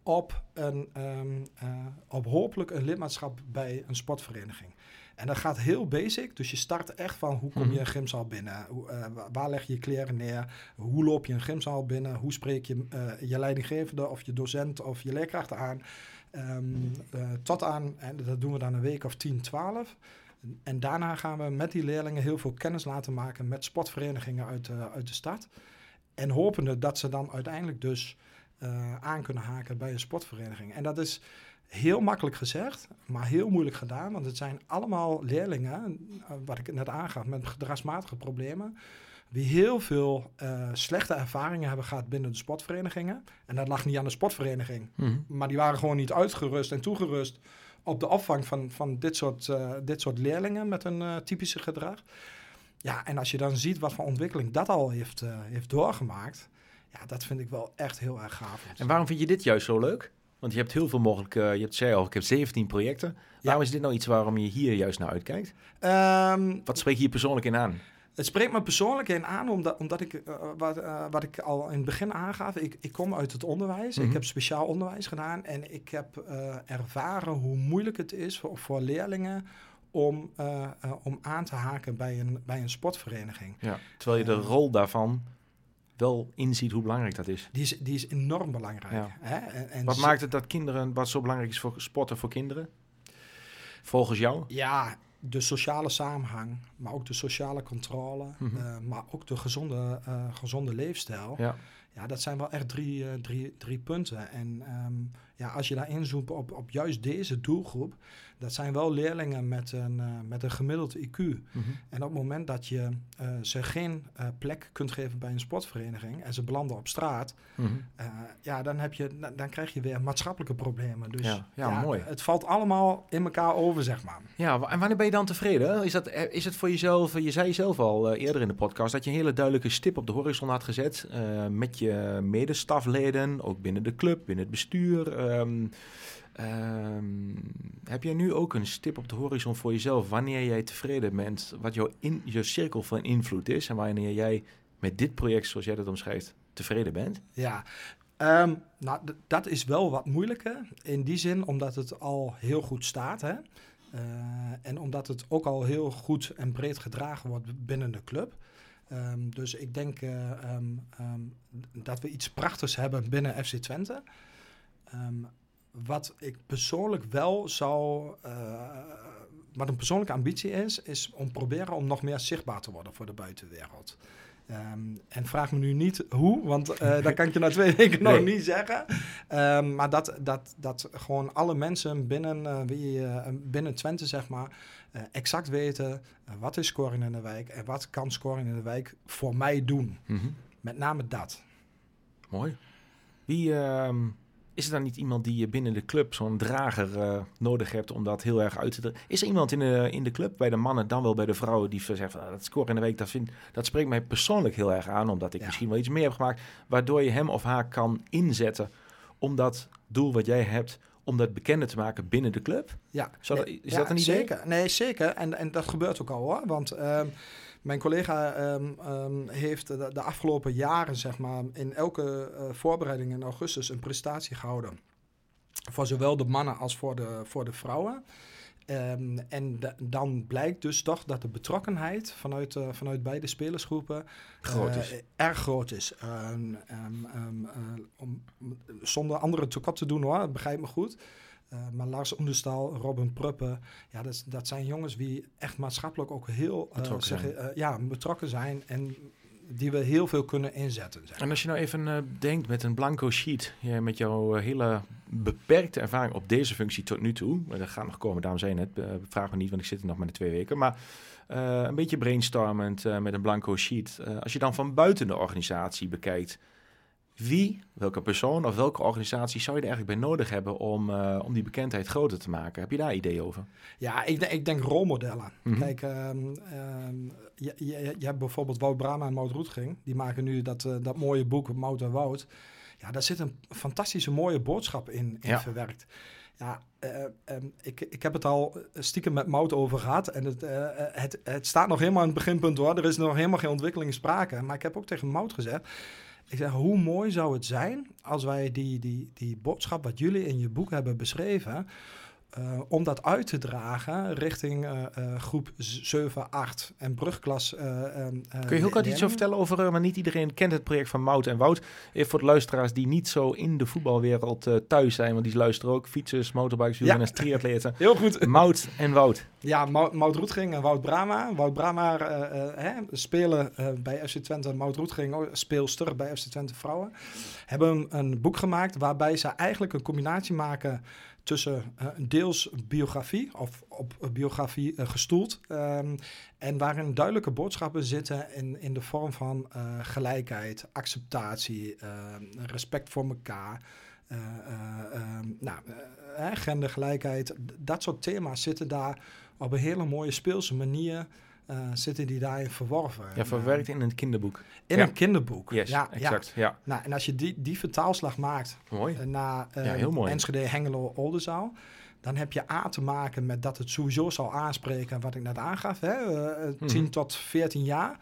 op, een, um, uh, op hopelijk een lidmaatschap bij een sportvereniging. En dat gaat heel basic. Dus je start echt van hoe kom je een gymzaal binnen? Hoe, uh, waar leg je je kleren neer? Hoe loop je een gymzaal binnen? Hoe spreek je uh, je leidinggevende of je docent of je leerkrachten aan? Um, uh, tot aan, en dat doen we dan een week of 10, 12. En daarna gaan we met die leerlingen heel veel kennis laten maken met sportverenigingen uit, uit de stad. En hopende dat ze dan uiteindelijk dus aan kunnen haken bij een sportvereniging. En dat is heel makkelijk gezegd, maar heel moeilijk gedaan. Want het zijn allemaal leerlingen, wat ik net aangaf, met gedragsmatige problemen. Die heel veel uh, slechte ervaringen hebben gehad binnen de sportverenigingen. En dat lag niet aan de sportvereniging. Mm. Maar die waren gewoon niet uitgerust en toegerust op de opvang van, van dit, soort, uh, dit soort leerlingen met een uh, typische gedrag. Ja, en als je dan ziet wat voor ontwikkeling dat al heeft, heeft doorgemaakt. Ja, dat vind ik wel echt heel erg gaaf. En waarom vind je dit juist zo leuk? Want je hebt heel veel mogelijk, uh, je hebt zei al, ik heb 17 projecten. Waarom is dit nou iets waarom je hier juist naar uitkijkt? Um, Wat spreekt hier persoonlijk in aan? Het spreekt me persoonlijk in aan, omdat, omdat ik, uh, wat, uh, wat ik al in het begin aangaf, ik, ik kom uit het onderwijs. Mm -hmm. Ik heb speciaal onderwijs gedaan en ik heb ervaren hoe moeilijk het is voor, voor leerlingen om, om aan te haken bij een, bij een sportvereniging. Ja, terwijl je de rol daarvan wel inziet hoe belangrijk dat is. Die is, die is enorm belangrijk. Ja. Hè? En, en wat maakt het dat kinderen, wat zo belangrijk is voor sporten voor kinderen? Volgens jou? Ja, de sociale samenhang, maar ook de sociale controle, mm -hmm. uh, maar ook de gezonde, uh, gezonde leefstijl. Ja. ja, dat zijn wel echt drie, uh, drie, drie punten. En um, ja, als je daar inzoomt op, op juist deze doelgroep, dat zijn wel leerlingen met een, uh, met een gemiddeld IQ. Mm -hmm. En op het moment dat je uh, ze geen uh, plek kunt geven bij een sportvereniging en ze belanden op straat, mm -hmm. ja, dan, heb je, dan, dan, krijg je weer maatschappelijke problemen. Dus ja, ja, ja, mooi. Het valt allemaal in elkaar over, zeg maar. Ja, en wanneer ben je dan tevreden? Is, dat, is het voor jezelf, je zei zelf al eerder in de podcast, dat je een hele duidelijke stip op de horizon had gezet met je medestafleden, ook binnen de club, binnen het bestuur. Um, Um, heb jij nu ook een stip op de horizon voor jezelf wanneer jij tevreden bent, wat jouw, in, jouw cirkel van invloed is en wanneer jij met dit project, zoals jij dat omschrijft, tevreden bent? Ja, um, nou, dat is wel wat moeilijker in die zin, omdat het al heel goed staat. Hè? Uh, en omdat het ook al heel goed en breed gedragen wordt binnen de club. Dus ik denk uh, dat we iets prachtigs hebben binnen FC Twente. Wat ik persoonlijk wel zou. Uh, wat een persoonlijke ambitie is, is om proberen om nog meer zichtbaar te worden voor de buitenwereld. Um, en vraag me nu niet hoe, want uh, (laughs) dat kan ik je na twee weken nee. nog niet zeggen. Um, maar dat, dat, dat gewoon alle mensen binnen, uh, wie, uh, binnen Twente, zeg maar, exact weten wat is scoring in de wijk en wat kan scoring in de wijk voor mij doen. Mm -hmm. Met name dat. Mooi. Wie, is er dan niet iemand die je binnen de club, zo'n drager, uh, nodig hebt om dat heel erg uit te drukken? Is er iemand in de, in de club, bij de mannen, dan wel bij de vrouwen, die zegt van, dat score in de week, dat, vind, dat spreekt mij persoonlijk heel erg aan, omdat ik ja. misschien wel iets meer heb gemaakt, waardoor je hem of haar kan inzetten om dat doel wat jij hebt, om dat bekender te maken binnen de club? Ja. Zou dat, is ja, dat een idee? Zeker. Nee, zeker. En, en dat gebeurt ook al hoor, want... Uh, mijn collega um, um, heeft de, de, afgelopen jaren, zeg maar, in elke uh, voorbereiding in augustus een prestatie gehouden. Voor zowel de mannen als voor de, voor de vrouwen. Um, en de, dan blijkt dus toch dat de betrokkenheid vanuit, uh, vanuit beide spelersgroepen groot is. Uh, erg groot is. Om, zonder andere tekort te doen hoor, begrijp me goed. Uh, maar Lars Oendestal, Robin Pruppen, ja, dat, dat zijn jongens die echt maatschappelijk ook heel uh, betrokken, zeggen, uh, ja, betrokken zijn en die we heel veel kunnen inzetten. Zeg. En als je nou even denkt met een blanco sheet, ja, met jouw hele beperkte ervaring op deze functie tot nu toe, dat gaat nog komen, daarom zei je net, vraag me niet, want ik zit er nog maar de twee weken, maar een beetje brainstormend met een blanco sheet. als je dan van buiten de organisatie bekijkt, wie, welke persoon of welke organisatie zou je er eigenlijk bij nodig hebben om, uh, om die bekendheid groter te maken? Heb je daar ideeën over? Ja, ik, ik denk rolmodellen. Mm -hmm. Kijk, um, um, je, je, je, hebt bijvoorbeeld Wout Brama en Mout Roetging. Die maken nu dat, uh, dat mooie boek Mout en Wout. Ja, daar zit een fantastische mooie boodschap in, in ja. verwerkt. Ja, eh, ehm, ik, ik heb het al stiekem met Mout over gehad. En het, eh, het, het staat nog helemaal in het beginpunt hoor. Er is nog helemaal geen ontwikkeling in sprake. Maar ik heb ook tegen Mout gezegd. Ik zeg, hoe mooi zou het zijn als wij die, die, die boodschap wat jullie in je boek hebben beschreven uh, om dat uit te dragen richting uh, uh, groep 7, 8 en brugklas. Kun je heel kort iets over vertellen over, maar niet iedereen kent het project van Mout en Wout. Even voor de luisteraars die niet zo in de voetbalwereld thuis zijn, want die luisteren ook fietsers, motorbikes, wielrenners, ja. triatleten. (laughs) heel goed. Mout en Wout. Ja, Mout, Mout Roetging en Wout Brama. Wout Brama hè, spelen bij FC Twente, Mout Roetging speelster bij FC Twente Vrouwen. Hebben een boek gemaakt waarbij ze eigenlijk een combinatie maken tussen uh, deels biografie of op biografie uh, gestoeld. Um, en waarin duidelijke boodschappen zitten in, in de vorm van gelijkheid, acceptatie, respect voor elkaar. Um, nou, gendergelijkheid, dat soort thema's zitten daar op een hele mooie speelse manier uh, zitten die daarin verworven. Ja, verwerkt in een kinderboek. In een kinderboek. Yes, ja, exact. Ja. Nou, en als je die, die vertaalslag maakt mooi. Uh, naar ja, heel mooi. Enschede, Hengelo, Oldenzaal... dan heb je A te maken met dat het sowieso zal aanspreken... wat ik net aangaf, hè, uh, 10 mm. tot 14 jaar...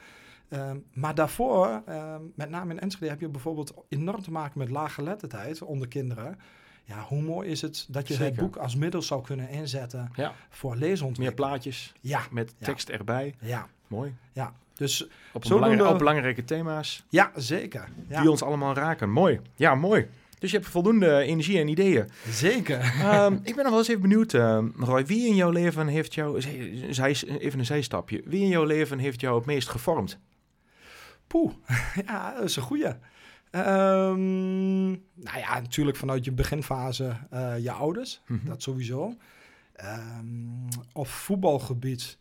Uh, maar daarvoor, uh, met name in Enschede, heb je bijvoorbeeld enorm te maken met laaggeletterdheid onder kinderen. Ja, hoe mooi is het dat je Zeker. het boek als middel zou kunnen inzetten ja. voor leesontwikkeling. Meer plaatjes, ja. met tekst erbij. Ja. Mooi. Ja, dus op, belangrijk, op belangrijke thema's. Ja, zeker. Ja. Die ons allemaal raken. Mooi. Ja, mooi. Dus je hebt voldoende energie en ideeën. Zeker. Um, (laughs) ik ben nog wel eens even benieuwd, uh, Roy. Wie in jouw leven heeft jou... Zij, even een zijstapje. Wie in jouw leven heeft jou het meest gevormd? Poeh, (laughs) ja, dat is een goeie. Um, nou ja, natuurlijk vanuit je beginfase uh, je ouders, mm -hmm. dat sowieso. Um, op voetbalgebied,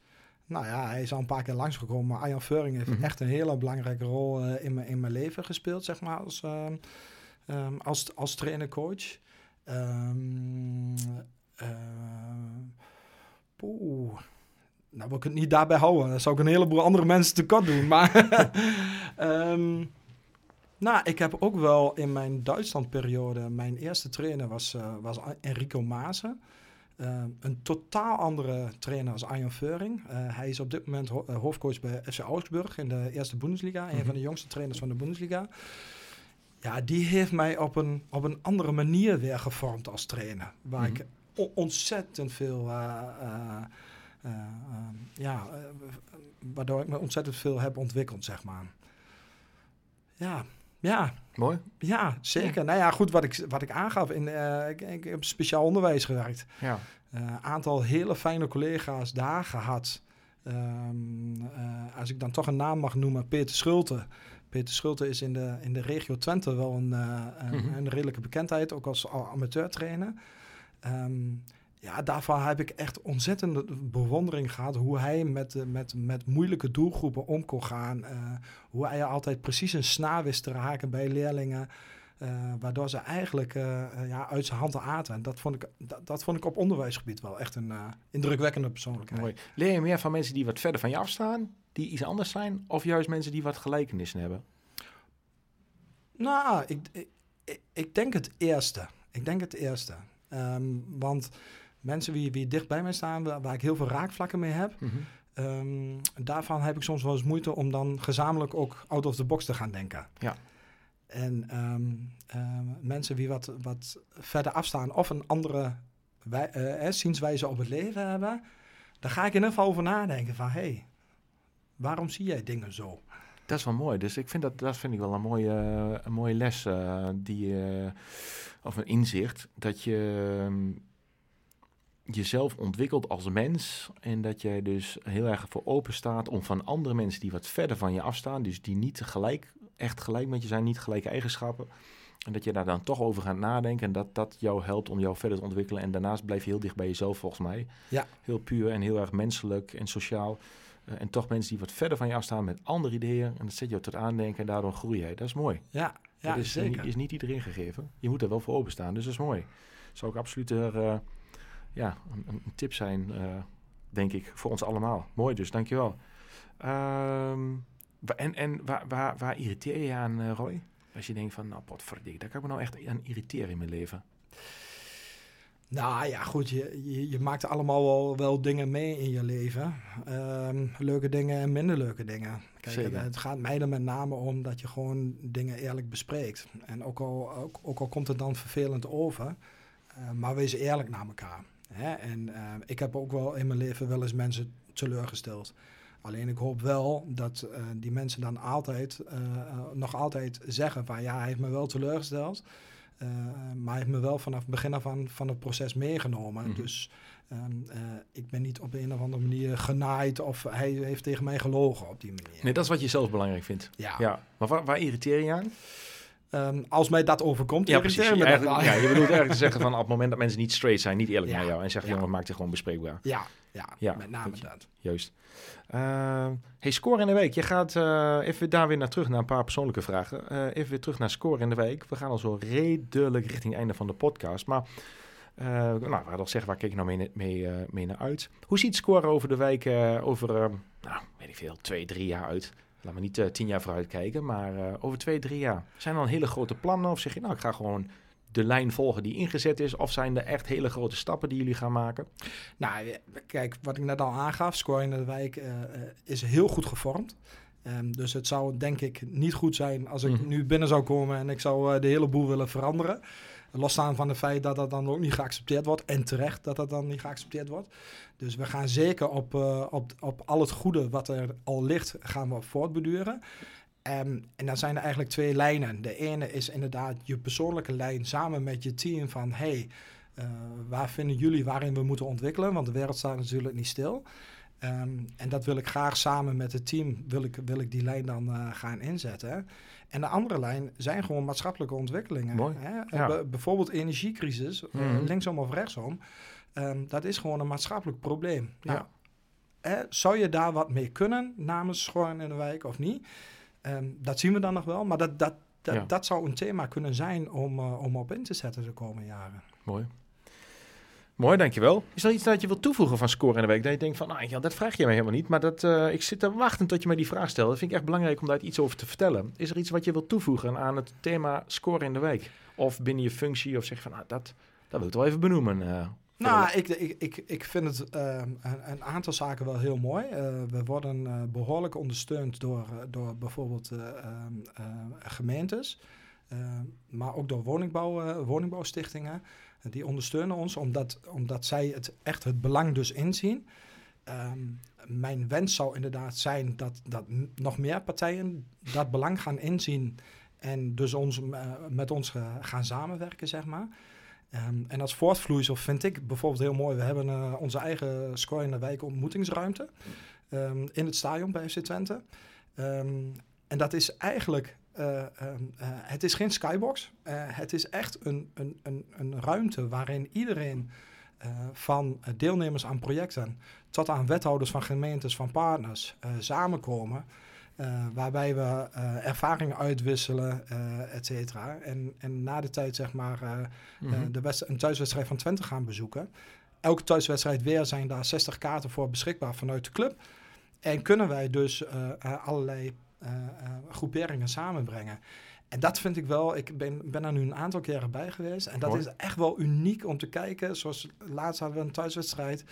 nou ja, hij is al een paar keer langsgekomen, maar Arjan Veuring heeft mm -hmm. echt een hele belangrijke rol uh, in, in mijn leven gespeeld, zeg maar, als, uh, um, als, als trainer-coach. Poeh. Nou, wil ik het niet daarbij houden. Dan zou ik een heleboel andere mensen tekort doen. Maar um, (laughs) nou, ik heb ook wel in mijn Duitslandperiode... Mijn eerste trainer was, uh, was Enrico Maasen. Uh, een totaal andere trainer als Arjen Veuring. Uh, hij is op dit moment ho hoofdcoach bij FC Augsburg in de eerste Bundesliga. Mm -hmm. Een van de jongste trainers van de Bundesliga. Ja, die heeft mij op een, op een andere manier weer gevormd als trainer. Waar mm -hmm. ik ontzettend veel... ja, waardoor ik me ontzettend veel heb ontwikkeld, zeg maar. Ja, ja. Mooi. Ja, zeker. Ja. Nou ja, goed, wat ik, wat ik aangaf, in, uh, ik, ik, heb speciaal onderwijs gewerkt. Ja. Een uh, aantal hele fijne collega's daar gehad. Um, uh, als ik dan toch een naam mag noemen, Peter Schulte. Peter Schulte is in de, in de regio Twente wel een, een, mm -hmm. een redelijke bekendheid, ook als amateurtrainer. Um, ja, daarvan heb ik echt ontzettende bewondering gehad hoe hij met, met, met moeilijke doelgroepen om kon gaan. Uh, hoe hij altijd precies een snaar wist te raken bij leerlingen. Uh, waardoor ze eigenlijk uh, ja, uit zijn handen aten. En dat vond, ik, dat, dat, vond ik op onderwijsgebied wel echt een indrukwekkende persoonlijkheid. Mooi. Leer je meer van mensen die wat verder van je afstaan, die iets anders zijn, of juist mensen die wat gelijkenissen hebben? Nou, ik, ik, ik denk het eerste. Ik denk het eerste. Um, want mensen wie, wie dicht bij mij staan, waar, ik heel veel raakvlakken mee heb. Mm -hmm. um, daarvan heb ik soms wel eens moeite om dan gezamenlijk ook out of the box te gaan denken. Ja. En um, um, mensen die wat, wat verder afstaan of een andere wij, uh, zienswijze op het leven hebben, daar ga ik in ieder geval over nadenken van, hé, hey, waarom zie jij dingen zo? Dat is wel mooi. Dus ik vind dat, dat vind ik wel een mooie, een mooie les, uh, die, uh, of een inzicht, dat je jezelf ontwikkelt als mens en dat jij dus heel erg voor open staat om van andere mensen die wat verder van je afstaan, dus die niet gelijk, echt gelijk met je zijn, niet gelijke eigenschappen, en dat je daar dan toch over gaat nadenken en dat dat jou helpt om jou verder te ontwikkelen. En daarnaast blijf je heel dicht bij jezelf volgens mij. Ja. Heel puur en heel erg menselijk en sociaal. Uh, en toch mensen die wat verder van je afstaan met andere ideeën. En dat zet je tot aandenken en daardoor groei je. Dat is mooi. Ja, ja dat is, zeker. Niet, is niet iedereen gegeven. Je moet er wel voor openstaan, dus dat is mooi. Zou ik absoluut er... Uh, ja, een, een, tip zijn, uh, denk ik, voor ons allemaal. Mooi dus, dankjewel. Um, en en waar, waar, waar irriteer je aan, uh, Roy? Als je denkt van, nou, potverdik, daar kan ik me nou echt aan irriteren in mijn leven. Nou ja, goed, je, je, je maakt allemaal wel, wel dingen mee in je leven. Ehm, leuke dingen en minder leuke dingen. Kijk, het gaat mij er met name om dat je gewoon dingen eerlijk bespreekt. En ook al, ook, ook al komt het dan vervelend over, eh, maar wees eerlijk naar elkaar. Hè? En eh, ik heb ook wel in mijn leven wel eens mensen teleurgesteld. Alleen ik hoop wel dat eh, die mensen dan altijd, eh, eh, nog altijd zeggen van ja, hij heeft me wel teleurgesteld. Maar hij heeft me wel vanaf het begin af aan van het proces meegenomen. Mhm. Dus ehm, eh, ik ben niet op een of andere manier genaaid of hij heeft tegen mij gelogen op die manier. Nee, dat is wat je zelf belangrijk vindt. Ja. Ja, maar waar, waar irriteer je je aan? Ehm, als mij dat overkomt, Ja, precies. me dat ja, je bedoelt eigenlijk te zeggen (laughs) van op het moment dat mensen niet straight zijn, niet eerlijk Ja. naar jou en zeggen, Ja. jongen, maak het gewoon bespreekbaar. Ja, ja, Ja, met name je. dat. Juist. Eh, hey, score in de week. Je gaat eh, even daar weer naar terug, naar een paar persoonlijke vragen. Eh, even weer terug naar score in de week. We gaan al zo redelijk richting het einde van de podcast. Maar, eh, nou, we hadden al zeggen, waar kijk je nou mee, mee, mee naar uit? Hoe ziet score over de wijk eh, over, nou, weet ik veel, twee, drie jaar uit? Laat me niet eh, tien jaar vooruit kijken, maar eh, over twee, drie jaar. Zijn er dan hele grote plannen? Of zeg je, nou, ik ga gewoon de lijn volgen die ingezet is? Of zijn er echt hele grote stappen die jullie gaan maken? Nou, eh, kijk, wat ik net al aangaf, Score in de Wijk is heel goed gevormd. Ehm, dus het zou denk ik niet goed zijn als ik Mhm. nu binnen zou komen en ik zou de hele boel willen veranderen. Losstaan van het feit dat dat dan ook niet geaccepteerd wordt. En terecht dat dat dan niet geaccepteerd wordt. Dus we gaan zeker op, eh, op, op al het goede wat er al ligt, gaan we voortbeduren. Ehm, en dan zijn er eigenlijk twee lijnen. De ene is inderdaad je persoonlijke lijn samen met je team van... hey, eh, waar vinden jullie waarin we moeten ontwikkelen? Want de wereld staat natuurlijk niet stil. Ehm, en dat wil ik graag samen met het team, wil ik, wil ik die lijn dan eh, gaan inzetten. En de andere lijn zijn gewoon maatschappelijke ontwikkelingen. Mooi, Hè? ja. Be- bijvoorbeeld energiecrisis, eh, Mhm. linksom of rechtsom. Ehm, dat is gewoon een maatschappelijk probleem. Nou, Ja. hè, zou je daar wat mee kunnen namens Schoorn in de Wijk of niet? Ehm, dat zien we dan nog wel. Maar dat, dat, dat, Ja. dat zou een thema kunnen zijn om, eh, om op in te zetten de komende jaren. Mooi. Mooi, dankjewel. Is er iets dat je wilt toevoegen van Score in de Week? Dat je denkt van, nou ja, dat vraag je mij helemaal niet. Maar dat, eh, ik zit te wachten tot je mij die vraag stelt. Dat vind ik echt belangrijk om daar iets over te vertellen. Is er iets wat je wilt toevoegen aan het thema Score in de Week? Of binnen je functie? Of zeg je van, nou, dat, dat wil ik wel even benoemen. eh, Nou, ik, ik, ik, ik vind het ehm, een, een aantal zaken wel heel mooi. Eh, we worden eh, behoorlijk ondersteund door, eh, door bijvoorbeeld eh, ehm, eh, gemeentes, eh, maar ook door woningbouw, eh, woningbouwstichtingen. Die ondersteunen ons omdat, omdat zij het echt het belang dus inzien. Ehm, mijn wens zou inderdaad zijn dat, dat nog meer partijen dat belang gaan inzien en dus ons, eh, met ons gaan samenwerken, zeg maar. Ehm, en als voortvloeisel vind ik bijvoorbeeld heel mooi. We hebben eh, onze eigen Score in de Wijk ontmoetingsruimte ehm, in het stadion bij FC Twente. En dat is eigenlijk, het is geen skybox. Eh, het is echt een, een, een, een ruimte waarin iedereen eh, van eh, deelnemers aan projecten tot aan wethouders van gemeentes, van partners eh, samenkomen. eh, waarbij we eh, ervaringen uitwisselen, eh et cetera. En, en na de tijd, zeg maar, eh, Mhm. eh, de wedst- een thuiswedstrijd van Twente gaan bezoeken. Elke thuiswedstrijd weer zijn daar 60 kaarten voor beschikbaar vanuit de club. En kunnen wij dus eh, eh, allerlei eh, eh, groeperingen samenbrengen. En dat vind ik wel, ik ben, ben er nu een aantal keren bij geweest. En dat Mooi. is echt wel uniek om te kijken. Zoals laatst hadden we een thuiswedstrijd.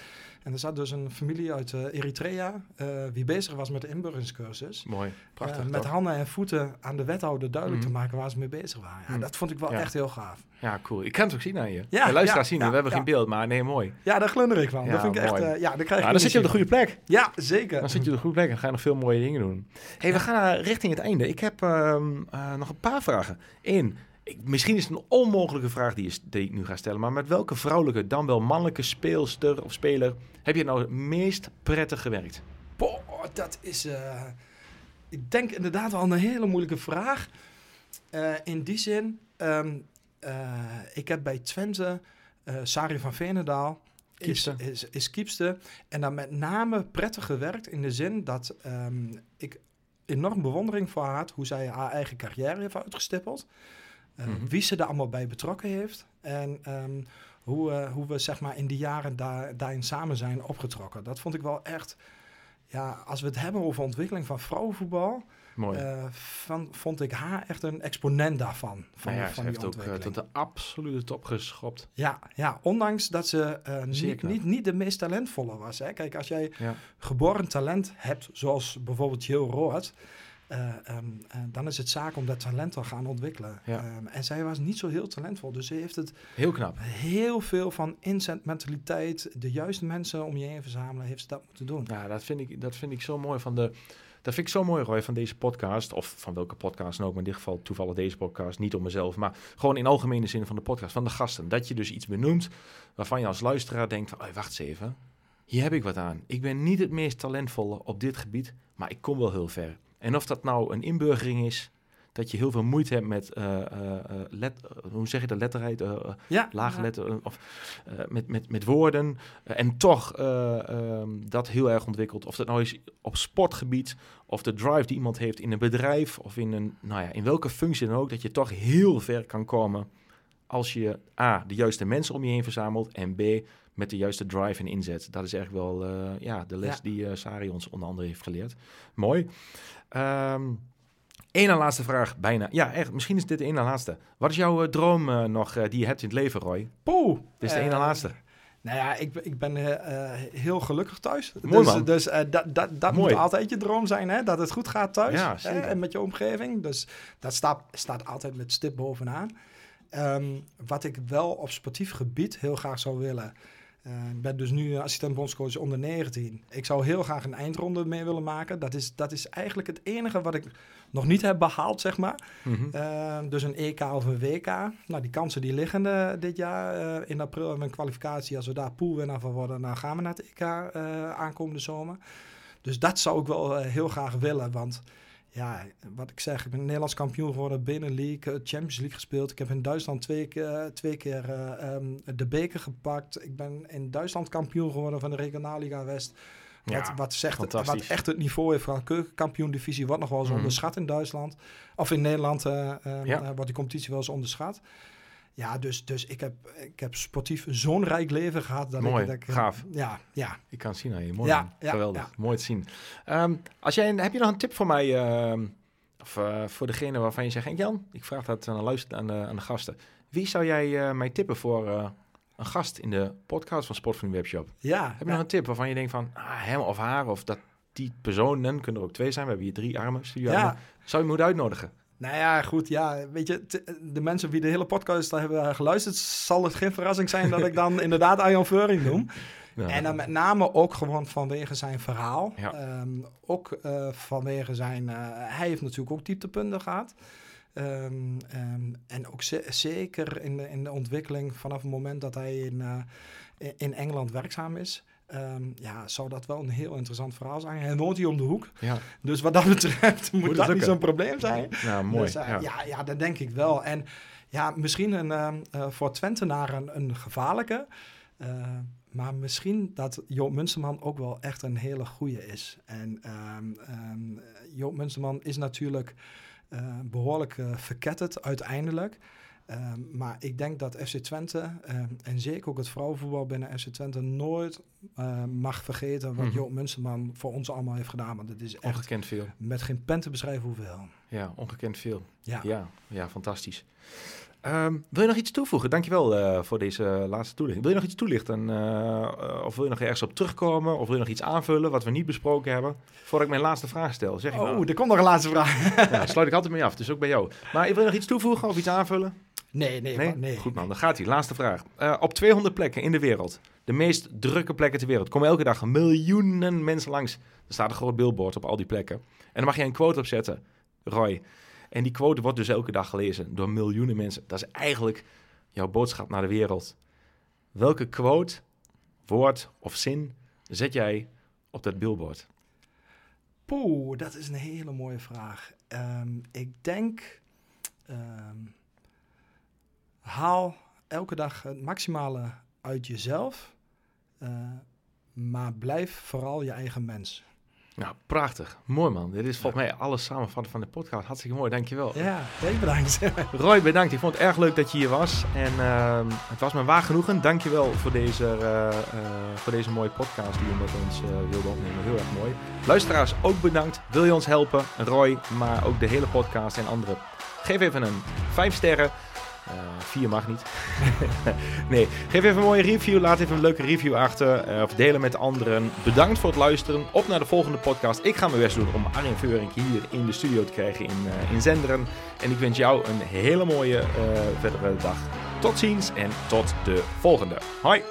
En er zat dus een familie uit eh, Eritrea, eh, wie bezig was met de inburgeringscursus. Mooi, prachtig. Eh, met toch? handen en voeten aan de wethouder duidelijk Mhm. te maken waar ze mee bezig waren. Ja, Mhm. dat vond ik wel Ja. echt heel gaaf. Ja, cool. Ik kan het ook zien aan je. Ja, de luisteraars zien we hebben geen beeld, maar nee, mooi. Ja, daar glunder ik van. Ja, dat vind ik echt, ja, daar krijg Nou, ik dan zit je op de goede plek. Ja, zeker. Dan zit je op de goede plek en ga je nog veel mooie dingen doen. hey, we gaan richting het einde. Ik heb ehm, eh, nog een paar vragen. Eén, ik, misschien is het een onmogelijke vraag die, is, die ik nu ga stellen. Maar met welke vrouwelijke, dan wel mannelijke speelster of speler heb je nou het meest prettig gewerkt? Boah, dat is, eh, ik denk inderdaad wel een hele moeilijke vraag. Eh, in die zin, ehm, eh, ik heb bij Twente Sari van Veenendaal. Is, Kiepste. is, is kiepste. En dan met name prettig gewerkt in de zin dat ehm, ik enorm bewondering voor haar had hoe zij haar eigen carrière heeft uitgestippeld. Mhm. Wie ze er allemaal bij betrokken heeft. En ehm, hoe, eh, hoe we zeg maar in die jaren daar, daarin samen zijn opgetrokken. Dat vond ik wel echt. Ja, als we het hebben over ontwikkeling van vrouwenvoetbal. Mooi. eh, van, vond ik haar echt een exponent daarvan. Van, nou ja, van ze heeft ook eh, tot de absolute top geschopt. Ja, ja, ondanks dat ze niet, niet, niet de meest talentvolle was. Hè. Kijk, als jij Ja. geboren talent hebt, zoals bijvoorbeeld Jill Roord... eh, ehm, eh, dan is het zaak om dat talent te gaan ontwikkelen. Ja. Ehm, en zij was niet zo heel talentvol. Dus ze heeft het Heel knap. heel veel van inzetmentaliteit... de juiste mensen om je heen verzamelen, heeft ze dat moeten doen. Ja, dat vind ik, dat vind ik zo mooi van de. Dat vind ik zo mooi, Roy, van deze podcast. Of van welke podcast dan ook. Maar in dit geval toevallig deze podcast. Niet om mezelf. Maar gewoon in algemene zin van de podcast. Van de gasten. Dat je dus iets benoemt. Waarvan je als luisteraar denkt van. "Oh, wacht eens even. Hier heb ik wat aan. Ik ben niet het meest talentvolle op dit gebied. Maar ik kom wel heel ver. En of dat nou een inburgering is. Dat je heel veel moeite hebt met. eh, eh, eh, let, hoe zeg je dat? Letterheid. Ja, lage ja. letter of met, met, met woorden. en toch eh, ehm, dat heel erg ontwikkeld. Of dat nou is op sportgebied, of de drive die iemand heeft in een bedrijf, of in een, nou ja, in welke functie dan ook, dat je toch heel ver kan komen als je A, de juiste mensen om je heen verzamelt, en B, met de juiste drive en inzet. Dat is eigenlijk wel ja, de les Ja. die Sari ons onder andere heeft geleerd. Mooi. Ehm Eén en laatste vraag, bijna. Ja, echt. Misschien is dit de ene en laatste. Wat is jouw eh, droom eh, nog eh, die je hebt in het leven, Roy? Poeh. Dit is de ene en laatste. Nou ja, ik, ben- ik ben heel gelukkig thuis. Mooi, dus man. dus dat, dat, dat Mooi. moet altijd je droom zijn, hè? dat het goed gaat thuis Ja, hè? zeker. en met je omgeving. Dus dat staat, staat altijd met stip bovenaan. Ehm, wat ik wel op sportief gebied heel graag zou willen. Eh, Ik ben dus nu assistent bondscoach onder 19. Ik zou heel graag een eindronde mee willen maken. Dat is, dat is eigenlijk het enige wat ik nog niet heb behaald, zeg maar. Mhm. Uh, dus een EK of een WK. Nou, die kansen die liggen eh, dit jaar. Eh, in april hebben we een kwalificatie. Als we daar poolwinnaar van worden, dan gaan we naar het EK eh, aankomende zomer. Dus dat zou ik wel eh, heel graag willen. Want ja, wat ik zeg, ik ben Nederlands kampioen geworden, binnen League, eh, Champions League gespeeld. Ik heb in Duitsland twee keer, twee keer eh, ehm, de beker gepakt. Ik ben in Duitsland kampioen geworden van de Regionalliga West. Wat, Ja, wat, zegt, wat fantastisch. echt het niveau heeft van keukenkampioen-divisie, wat nog wel eens Mhm. onderschat in Duitsland. Of in Nederland eh, eh, Ja. eh, wordt die competitie wel eens onderschat. Ja, dus, dus ik, heb, ik heb sportief zo'n rijk leven gehad. Dat Mooi, ik, dat ik, gaaf. Ja, ja. Ik kan het zien aan je. Mooi, Ja, Geweldig. ja. Mooi te zien. Ehm, als jij, heb je nog een tip voor mij? ehm, of eh, voor degene waarvan je zegt... "Hey, Jan, ik vraag dat aan de, luister, aan de, aan de gasten. Wie zou jij eh, mij tippen voor eh, een gast in de podcast van Sportvriend Webshop? ja, Heb je nog een tip waarvan je denkt van... Ah, hem of haar of dat die personen... Kunnen er ook twee zijn. We hebben hier drie armen. studioarmen. ja. Zou je me moeten uitnodigen? Nou ja, goed, ja, weet je, t- de mensen die de hele podcast hebben geluisterd, zal het geen verrassing zijn dat ik dan (laughs) inderdaad Arjan Veuring noem. Ja. En dan met name ook gewoon vanwege zijn verhaal. Ja. Ehm, ook eh, vanwege zijn, eh, hij heeft natuurlijk ook dieptepunten gehad. Ehm, ehm, en ook ze- zeker in de, in de ontwikkeling vanaf het moment dat hij in, eh, in- in Engeland werkzaam is. Ehm, ja, zou dat wel een heel interessant verhaal zijn. Hij woont hier om de hoek. ja. Dus wat dat betreft (laughs) moet, dat niet zo'n probleem zijn. Nou, mooi. Dus, eh, ja. ja. Ja, dat denk ik wel. En ja, misschien een, ehm, eh, voor Twentenaar een, gevaarlijke. eh, maar misschien dat Joop Munsterman ook wel echt een hele goeie is. En ehm, ehm, Joop Munsterman is natuurlijk eh, behoorlijk eh, verketterd uiteindelijk. Ehm, maar ik denk dat FC Twente, ehm, en zeker ook het vrouwenvoetbal binnen FC Twente, nooit eh, mag vergeten wat Mhm. Joop Munsterman voor ons allemaal heeft gedaan. Want het is echt Ongekend veel. met geen pen te beschrijven hoeveel. Ja, ongekend veel. Ja. Ja, ja, fantastisch. Ehm, wil je nog iets toevoegen? Dankjewel eh voor deze laatste toelichting. Wil je nog iets toelichten? eh, of wil je nog ergens op terugkomen? Of wil je nog iets aanvullen wat we niet besproken hebben? Voordat ik mijn laatste vraag stel. Zeg Oh, nou, er komt nog een laatste vraag. ja, sluit ik altijd mee af, dus ook bij jou. Maar wil je nog iets toevoegen of iets aanvullen? Nee, nee, Nee? maar nee. Goed man, dan gaat hij. Laatste vraag. Eh, op 200 plekken in de wereld, de meest drukke plekken ter wereld, komen elke dag miljoenen mensen langs. Er staat een groot billboard op al die plekken. En dan mag je een quote opzetten, Roy. En die quote wordt dus elke dag gelezen door miljoenen mensen. Dat is eigenlijk jouw boodschap naar de wereld. Welke quote, woord of zin zet jij op dat billboard? Poeh, dat is een hele mooie vraag. Ehm, ik denk, ehm, haal elke dag het maximale uit jezelf, eh, maar blijf vooral je eigen mens. Nou, prachtig. Mooi man. Dit is volgens mij alles samenvatten van de podcast. Hartstikke mooi, dankjewel. Ja, heel bedankt. (laughs) Roy, bedankt. Ik vond het erg leuk dat je hier was. En ehm, het was me waar genoegen. Dankjewel voor deze, eh, eh, voor deze mooie podcast die je met ons wilde opnemen. Heel erg mooi. Luisteraars, ook bedankt. Wil je ons helpen? Roy, maar ook de hele podcast en anderen. Geef even een 5 sterren. Eh, vier mag niet. (laughs) nee, geef even een mooie review. Laat even een leuke review achter. eh, of delen met anderen. Bedankt voor het luisteren. Op naar de volgende podcast. Ik ga mijn best doen om Arjen Veurink hier in de studio te krijgen in, eh, in Zenderen. En ik wens jou een hele mooie verdere dag. Tot ziens en tot de volgende. Hoi!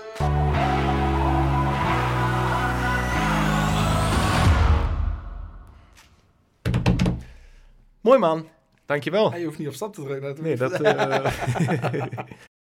Mooi man. Dankjewel. je hoeft niet op stap te drukken. Nee, dat... (laughs) eh, (laughs)